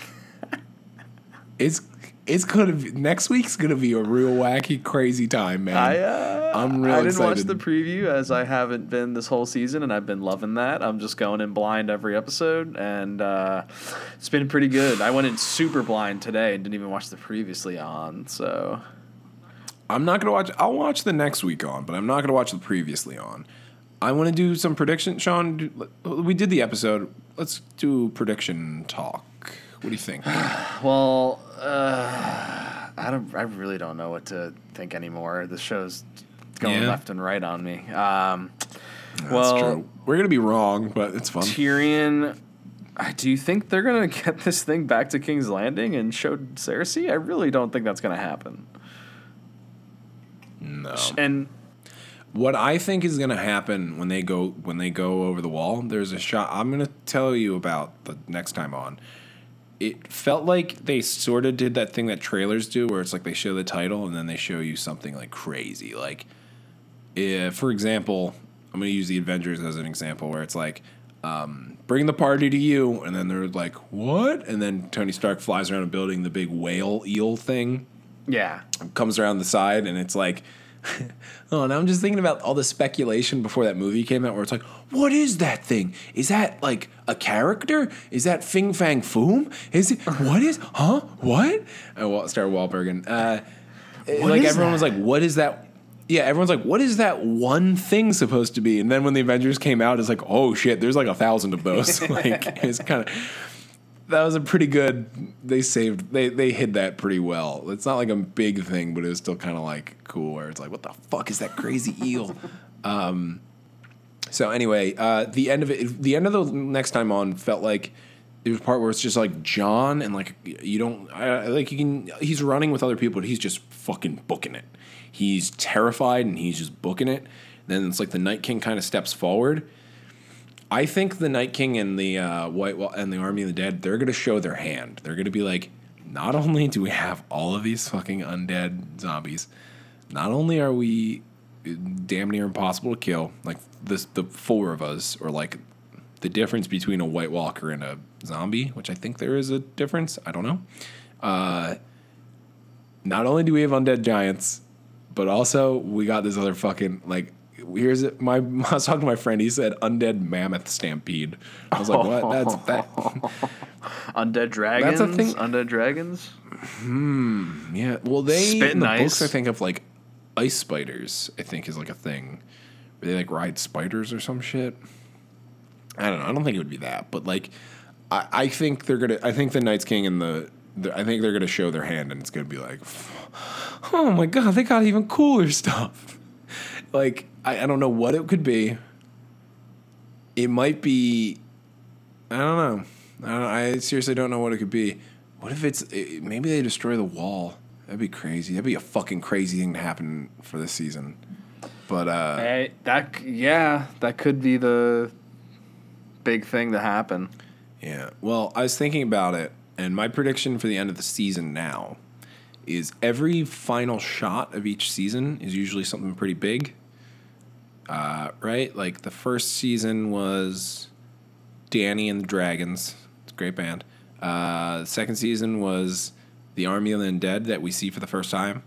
it's it's gonna be next week's gonna be a real wacky crazy time man I uh, I'm real I didn't watch the preview as I haven't been this whole season, and I've been loving that. I'm just going in blind every episode, and uh, it's been pretty good. I went in super blind today and didn't even watch the previously on. So I'm not gonna watch. I'll watch the next week on, but I'm not gonna watch the previously on. I want to do some prediction. Sean, we did the episode. Let's do prediction talk. What do you think? Well, uh, I don't. I really don't know what to think anymore. The show's going Yeah. left and right on me. Um, That's well, true. We're gonna be wrong, but it's fun. Tyrion. I- Do you think they're gonna get this thing back to King's Landing and show Cersei? I really don't think that's gonna happen. No. And What I think is gonna happen when they go when they go over the wall, there's a shot. I'm gonna tell you about the next time on. It felt like they sort of did that thing that trailers do, where it's like they show the title and then they show you something like crazy. Like, if, for example, I'm gonna use the Avengers as an example, where it's like, um, bring the party to you, and then they're like, what? And then Tony Stark flies around a building, the big whale eel thing yeah, comes around the side and it's like oh, now I'm just thinking about all the speculation before that movie came out, where it's like, what is that thing? Is that like a character? Is that Fing Fang Foom? Is it what is? Huh? What? I wa- started Wahlberg uh, like everyone was like, what is that? Yeah, everyone's like, what is that one thing supposed to be? And then when the Avengers came out, it's like, oh shit, there's like a thousand of those. like it's kind of that was a pretty good. They saved. They they hid that pretty well. It's not like a big thing, but it was still kind of like cool. Where it's like, what the fuck is that crazy eel? Um, so anyway, uh, the end of it. The end of the next time on felt like there was part where it's just like Jon and like you don't I, like you can. He's running with other people, but he's just fucking booking it. He's terrified and he's just booking it. Then it's like the Night King kind of steps forward. I think the Night King and the uh, White Wall and the Army of the Dead, they're going to show their hand. They're going to be like, not only do we have all of these fucking undead zombies, not only are we damn near impossible to kill, like the four of us, or like the difference between a White Walker and a zombie, which I think there is a difference. I don't know. Uh, not only do we have undead giants, but also we got this other fucking like here's it. My I was talking to my friend. He said undead mammoth stampede. I was like, what? That's that. Undead dragons. That's a thing- Undead dragons. Hmm. Yeah. Well, they Spit in the and books. I think of like ice spiders. I think is like a thing. Where they like ride spiders or some shit. I don't know. I don't think it would be that, but like, I, I think they're gonna. I think the Night's King and the, the. I think they're gonna show their hand, and it's gonna be like, oh my god, they got even cooler stuff. like I, I don't know what it could be. It might be. I don't know. I, don't, I seriously don't know what it could be. What if it's eh, maybe they destroy the wall? That'd be crazy. That'd be a fucking crazy thing to happen for this season. But uh, Hey, that yeah, that could be the big thing to happen. yeah. Well, I was thinking about it, and my prediction for the end of the season now is every final shot of each season is usually something pretty big. Uh, right? Like the first season was Dany and the Dragons. It's a great band. Uh, the second season was the Army of the Undead that we see for the first time.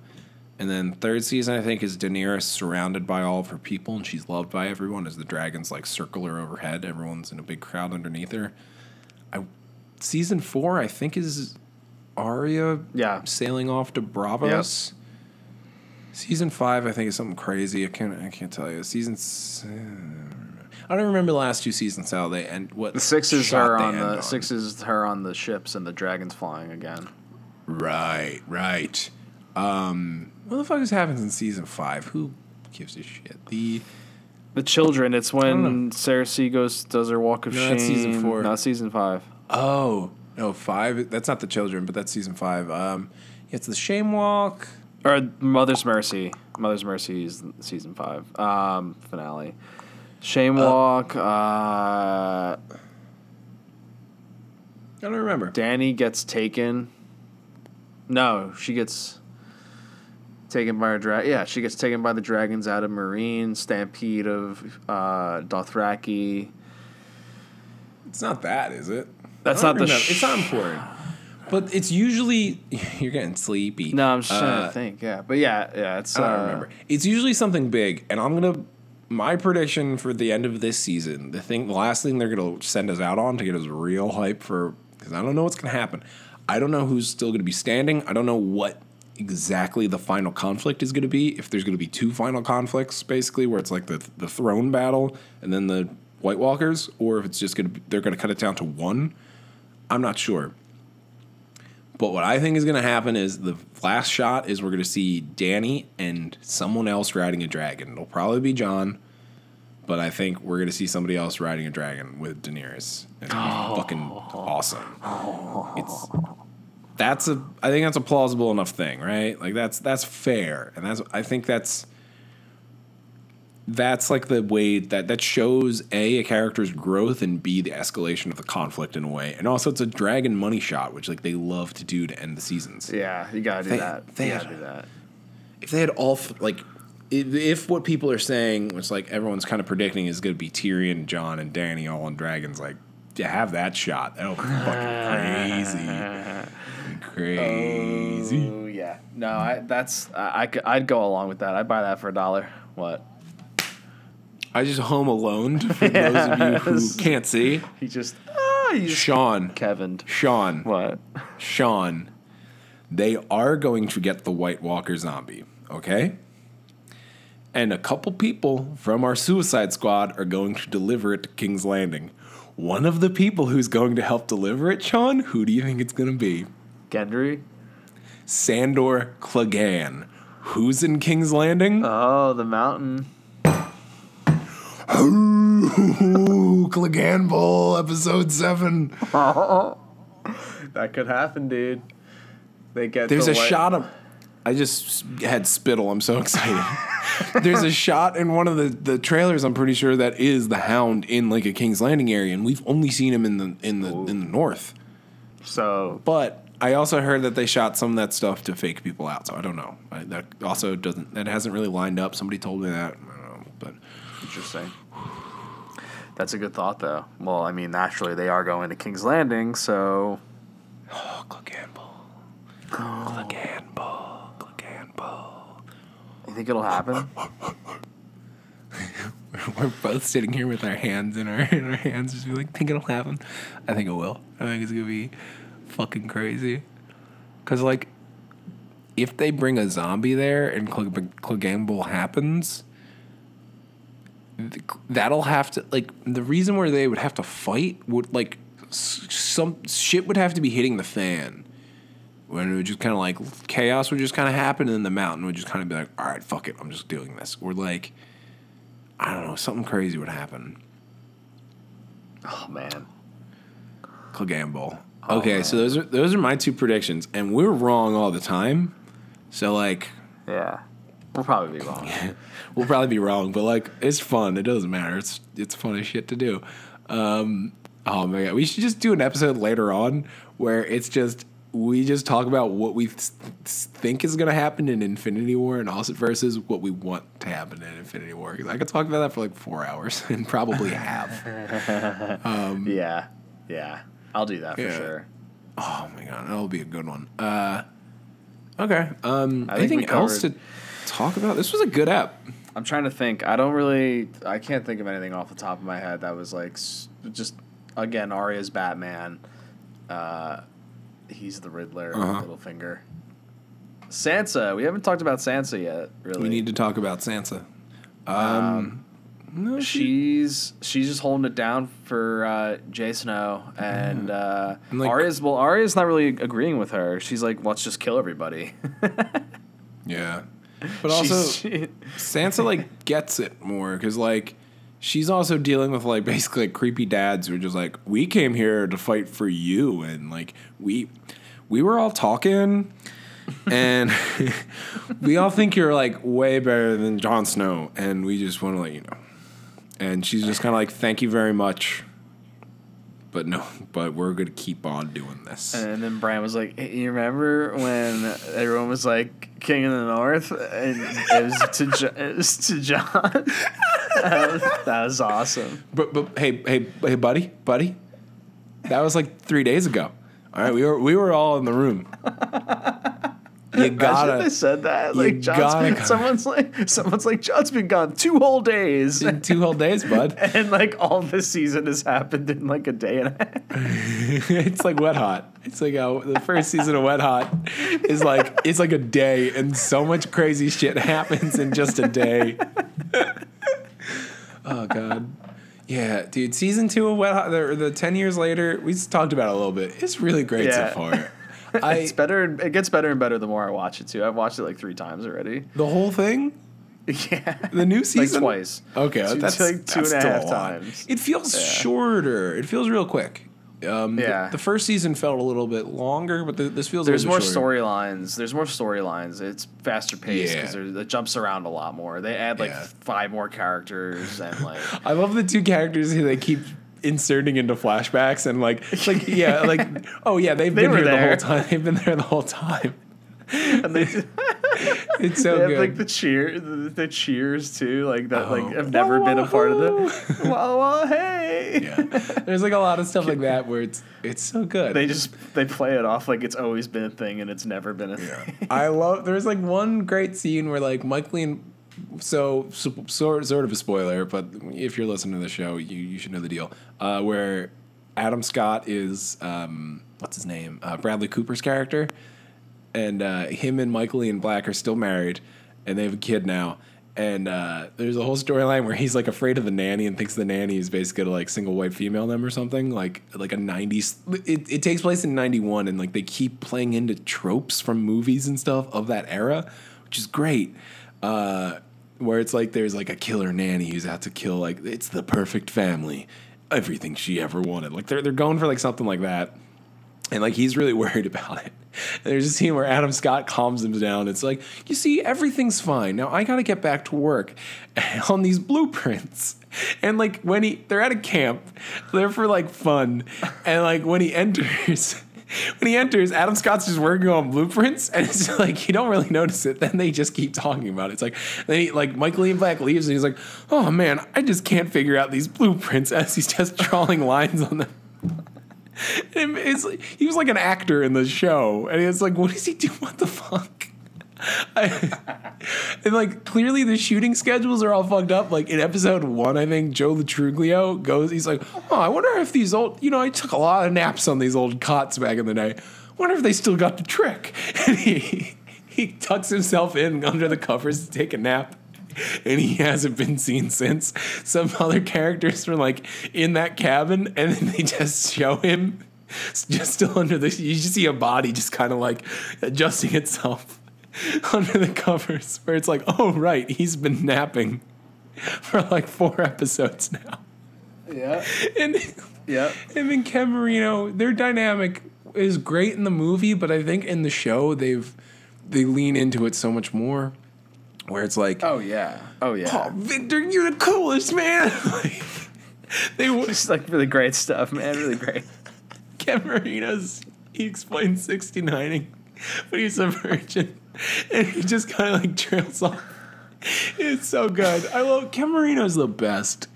And then third season, I think, is Daenerys surrounded by all of her people and she's loved by everyone as the dragons like circle her overhead. Everyone's in a big crowd underneath her. I, season four, I think, is Arya Yeah. sailing off to Braavos. Season five, I think, is something crazy. I can't, I can't tell you. Season, s- I don't remember the last two seasons how they end. What The six is shot her they on end the six is her on the ships and the dragons flying again. Right, right. Um, what the fuck is happens in season five? Who gives a shit? The The children. It's when Cersei goes does her walk of No, shame. that's season four. Not season five. oh no five. That's not the children, but that's season five. Um, yeah, it's the shame walk. Or Mother's Mercy. Mother's Mercy is season five um, finale. Shame Walk. Uh, I don't remember. Dany gets taken. No, she gets taken by a drag. Yeah, she gets taken by the dragons out of Meereen. Stampede of uh, Dothraki. It's not that, is it? That's don't the sh- it's not important. But it's usually you're getting sleepy. No, I'm just trying Uh, to think. Yeah, but yeah, yeah, it's. I don't uh, remember. It's usually something big, and I'm gonna. My prediction for the end of this season, the thing, the last thing they're gonna send us out on to get us real hype for, because I don't know what's gonna happen. I don't know who's still gonna be standing. I don't know what exactly the final conflict is gonna be. If there's gonna be two final conflicts, basically, where it's like the the throne battle and then the White Walkers, or if it's just gonna be, they're gonna cut it down to one. I'm not sure. But what I think is going to happen is the last shot is we're going to see Dany and someone else riding a dragon. It'll probably be Jon, but I think we're going to see somebody else riding a dragon with Daenerys. It's be oh. fucking awesome. It's that's a I think that's a plausible enough thing, right? Like that's that's fair, and that's I think that's that's like the way that that shows a a character's growth and b the escalation of the conflict in a way and also it's a dragon money shot which like they love to do to end the seasons Yeah, you gotta do They- that. they gotta do that. if they had all f- like if, if what people are saying which like everyone's kind of predicting is going to be Tyrion Jon and Dany all on dragons like to have that shot that'll be fucking crazy crazy Oh yeah. No, I that's I, I could- I'd go along with that. I'd buy that for a dollar. What? I just home alone for those of you who Yes. can't see. He just ah, he just Sean, Kevin. Sean, What? Sean, they are going to get the White Walker zombie, okay? And a couple people from our suicide squad are going to deliver it to King's Landing. One of the people who's going to help deliver it, Sean, who do you think it's going to be? Gendry. Sandor Clegane. Who's in King's Landing? Oh, the mountain. Ooh, Cleganebowl, episode seven. That could happen, dude. They get There's the a white- shot of. I just had spittle. I'm so excited. There's a shot in one of the, the trailers. I'm pretty sure that is the Hound in like a King's Landing area, and we've only seen him in the in the in the north. So But I also heard that they shot some of that stuff to fake people out. So I don't know. I, that also doesn't. That hasn't really lined up. Somebody told me that. I don't know, but interesting. That's a good thought, though. Well, I mean, naturally they are going to King's Landing, so oh, Clegane Clegane Cleganebowl. you think it'll happen? We're both sitting here with our hands in our in our hands, just be like, think it'll happen. I think it will. I think it's gonna be fucking crazy. Cause like, if they bring a zombie there and Cleg- Cleganebowl happens, that'll have to like the reason where they would have to fight would like some shit would have to be hitting the fan. When it would just kind of like chaos would just kind of happen, and then the mountain would just kind of be like, "All right, fuck it, I'm just doing this." Or like, I don't know, something crazy would happen. Oh man. Cleganebowl. Oh, okay, so those are those are my two predictions, and we're wrong all the time. So like, Yeah. We'll probably be wrong. we'll probably be wrong, but like, it's fun. It doesn't matter. It's it's fun as shit to do. Um, oh my god, we should just do an episode later on where it's just we just talk about what we th- think is going to happen in Infinity War and also versus what we want to happen in Infinity War. 'Cause I could talk about that for like four hours and probably have. yeah. Yeah. I'll do that for Yeah. sure. Oh my god, that'll be a good one. Uh, okay. Um, I think anything else to talk about? This was a good app. I'm trying to think. I don't really. I can't think of anything off the top of my head that was like just again Arya's Batman. Uh, he's the Riddler. Uh-huh. Littlefinger. Sansa. We haven't talked about Sansa yet. Really. We need to talk about Sansa. Um, no, she, She's she's just holding it down for uh, Jay Snow, and uh, And, like- Arya's well. Arya's not really agreeing with her. She's like, let's just kill everybody. yeah, but also Sansa like gets it more because like she's also dealing with like basically like creepy dads who are just like we came here to fight for you and like we we were all talking and we all think you're like way better than Jon Snow and we just want to let you know. And she's just kind of like thank you very much but no but we're gonna keep on doing this And then Brian was like, hey, "You remember when everyone was like King of the North, and it was to jo- it was to Jon? that, was, that was awesome. But but hey hey hey buddy buddy, that was like three days ago. All right, we were we were all in the room. You gotta they said that. Like Jon's gotta been, someone's like someone's like Jon's been gone two whole days, in two whole days, bud. and like all this season has happened in like a day and a half. it's like Wet Hot. It's like uh, the first season of Wet Hot is like it's like a day, and so much crazy shit happens in just a day. oh god. Yeah, dude. Season two of Wet Hot, the, the ten years later, we just talked about it a little bit. It's really great Yeah. so far. I it's better. It gets better and better the more I watch it too. I've watched it like three times already. the whole thing. Yeah, The new like season twice. Okay, Two- that's like two that's and a half times. It feels Yeah. shorter. It feels real quick. Um, Yeah. The, the first season felt a little bit longer, but the, this feels. There's a more little bit shorter. storylines. There's more storylines. It's faster paced Yeah. because it jumps around a lot more. They add like Yeah. five more characters and like I love the two characters who they keep inserting into flashbacks and like, like yeah, like oh yeah, they've They been here the whole time. They've been there the whole time. and they, It's so they have good. like the cheer the, the cheers too like that like Oh. have never been a part of Whoa, the well, well hey. Yeah, there's like a lot of stuff like that where it's it's so good. They just they play it off like it's always been a thing and it's never been a thing. I love. There's like one great scene where like Michael and so, so sort sort of a spoiler, but if you're listening to the show, you you should know the deal. Uh, where Adam Scott is um, what's his name? Uh, Bradley Cooper's character, and uh, him and Michael Ian Black are still married, and they have a kid now. And uh, there's a whole storyline where he's like afraid of the nanny and thinks the nanny is basically gonna like single white female them or something like like a '90s. It, it takes place in '91 and like they keep playing into tropes from movies and stuff of that era, which is great. Uh, where it's like there's like a killer nanny who's out to kill like it's the perfect family, everything she ever wanted. Like they're they're going for like something like that and like he's really worried about it. And there's a scene where Adam Scott calms him down. It's like, you see, everything's fine. Now I gotta get back to work on these blueprints. And like when he they're at a camp, they're for like fun. And like when he enters when he enters, Adam Scott's just working on blueprints, and it's like you don't really notice it. Then they just keep talking about it. It's like then he like Michael Ian Black leaves, and he's like, "Oh man, I just can't figure out these blueprints." As he's just drawing lines on them. It's he was like an actor in the show, and it's like, what is he doing? What the fuck? I, and like clearly the shooting schedules are all fucked up. Like in episode one, I think Joe Lo Truglio goes, he's like, oh, I wonder if these old, you know, I took a lot of naps on these old cots back in the day. Wonder if they still got the trick. And he he tucks himself in under the covers to take a nap and he hasn't been seen since. Some other characters were like in that cabin, and then they just show him just still under the. You just see a body just kind of like adjusting itself under the covers, where it's like, oh right, he's been napping for like four episodes now. Yeah. And Yeah. and then Ken Marino, their dynamic is great in the movie, but I think in the show they've they lean into it so much more. Where it's like, Oh yeah. Oh yeah. Oh, Victor, you're the coolest, man. Like, they were Just like really great stuff, man. Really great. Ken Marino's. He explains 69ing, but he's a virgin, and he just kind of like trails off. It's so good. I love Ken Marino's the best.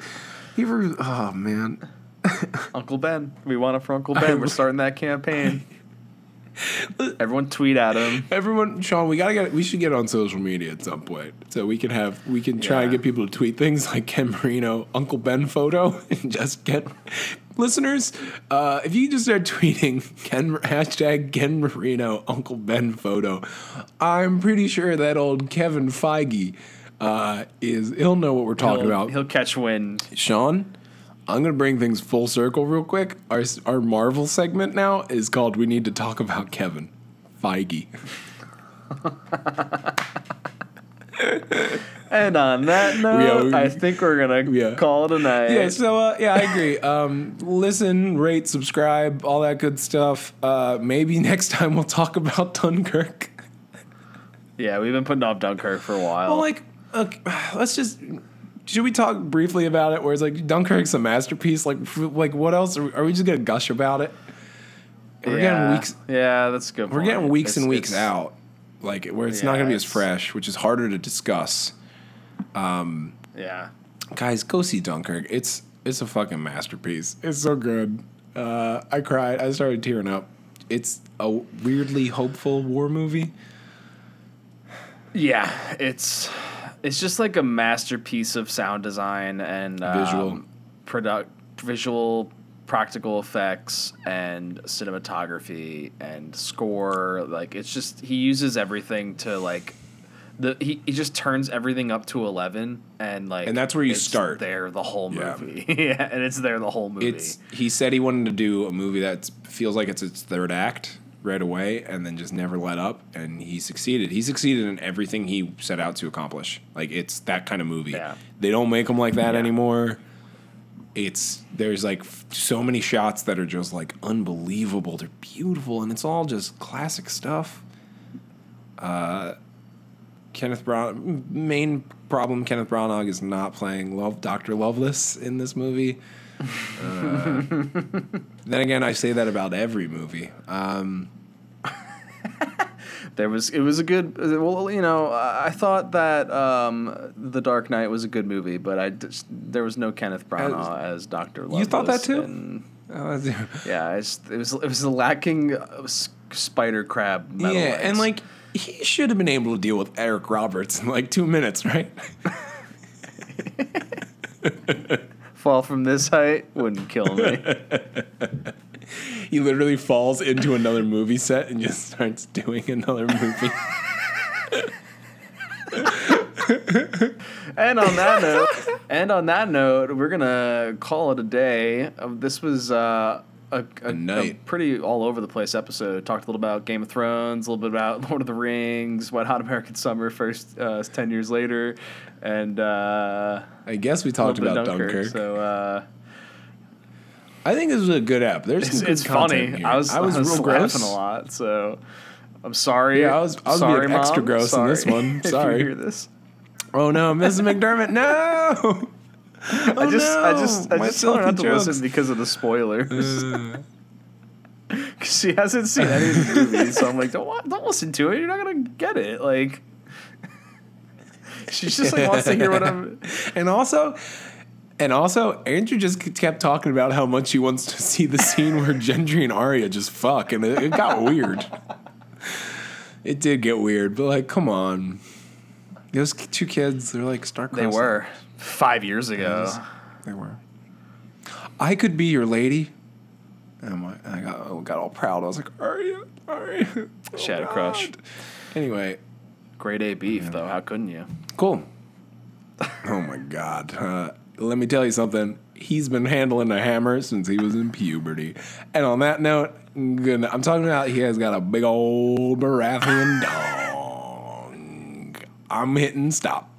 He ever? Oh man. Uncle Ben. We want it for Uncle Ben. We're starting that campaign. Everyone tweet at him. Everyone, Sean, we gotta get. We should get on social media at some point, so we can have. We can try and get people to tweet things like Ken Marino, Uncle Ben photo, and just get listeners. Uh, if you just start tweeting Ken hashtag Ken Marino, Uncle Ben photo, I'm pretty sure that old Kevin Feige uh, is. He'll know what we're talking He'll, about. he'll catch wind. Sean, I'm gonna bring things full circle real quick. Our our Marvel segment now is called "We Need to Talk About Kevin Feige." And on that note, we- I think we're gonna Yeah. call it a night. Yeah, so uh, yeah, I agree. Um, listen, rate, subscribe, all that good stuff. Uh, maybe next time we'll talk about Dunkirk. Yeah, we've been putting off Dunkirk for a while. Well, like, okay, let's just. Should we talk briefly about it? Where it's like Dunkirk's a masterpiece. Like, f- like what else? Are we, are we just gonna gush about it? We're yeah. getting weeks. Yeah, that's good. We're point. getting weeks It's- and weeks out. Like where it's not gonna be as fresh, which is harder to discuss. Yeah. Guys, go see Dunkirk. It's it's a fucking masterpiece. It's so good. Uh, I cried. I started tearing up. It's a weirdly hopeful war movie. Yeah, it's it's just like a masterpiece of sound design and um, Visual. product visual practical effects and cinematography and score like it's just he uses everything to like the he, he just turns everything up to 11 and like And that's where you it's start. there the whole Yeah. movie yeah and it's there the whole movie It's he said he wanted to do a movie that feels like it's its third act right away and then just never let up and he succeeded. He succeeded in everything he set out to accomplish. Like it's that kind of movie. Yeah. They don't make them like that Yeah. anymore. It's there's like f- so many shots that are just like unbelievable. They're beautiful and it's all just classic stuff. Uh Kenneth Brown main problem Kenneth Branagh is not playing Love Dr. Loveless in this movie. Uh, then again, I say that about every movie. Um, there was it was a good well you know I thought that um, the Dark Knight was a good movie, but I just, there was no Kenneth Branagh as Doctor. You thought that too? And, Oh, yeah, it was it was lacking uh, spider crab. Yeah, legs. and like he should have been able to deal with Eric Roberts in like two minutes, right? fall from this height wouldn't kill me. he literally falls into another movie set and just starts doing another movie. and on that note, and on that note, we're gonna call it a day. Um, this was uh, a, a, a pretty all over the place episode. Talked a little about Game of Thrones, a little bit about Lord of the Rings, Wet Hot American Summer, first uh, ten years later, and uh, I guess we talked about Dunkirk. So uh, I think this was a good app. There's it's, some good it's funny. here. I was I was, real laughing gross. a lot. So I'm sorry. Yeah, I was- I was sorry, being extra Mom. gross in this Sorry one. if you Sorry. hear this. Oh no, Mrs. McDermott, no! I just, I just, I Oh, just told her not to jokes. listen because of the spoilers. Uh, she hasn't seen any of the movies, so I'm like, don't don't listen to it. You're not gonna get it. Like, she just like wants to hear what I'm. and also, and also, Andrew just kept talking about how much he wants to see the scene where Gendry and Arya just fuck, and it, it got weird. It did get weird, but like, come on, those two kids, they're like star. They were five years ago. They were. I could be your lady. And I got, I got all proud. I was like, Arya, Arya. Oh, Shadow Crush. Anyway, Grade A beef, though. How couldn't you? Cool. oh my god. Uh, let me tell you something. He's been handling a hammer since he was in puberty. And on that note, I'm talking about he has got a big old Baratheon dong. I'm hitting stop.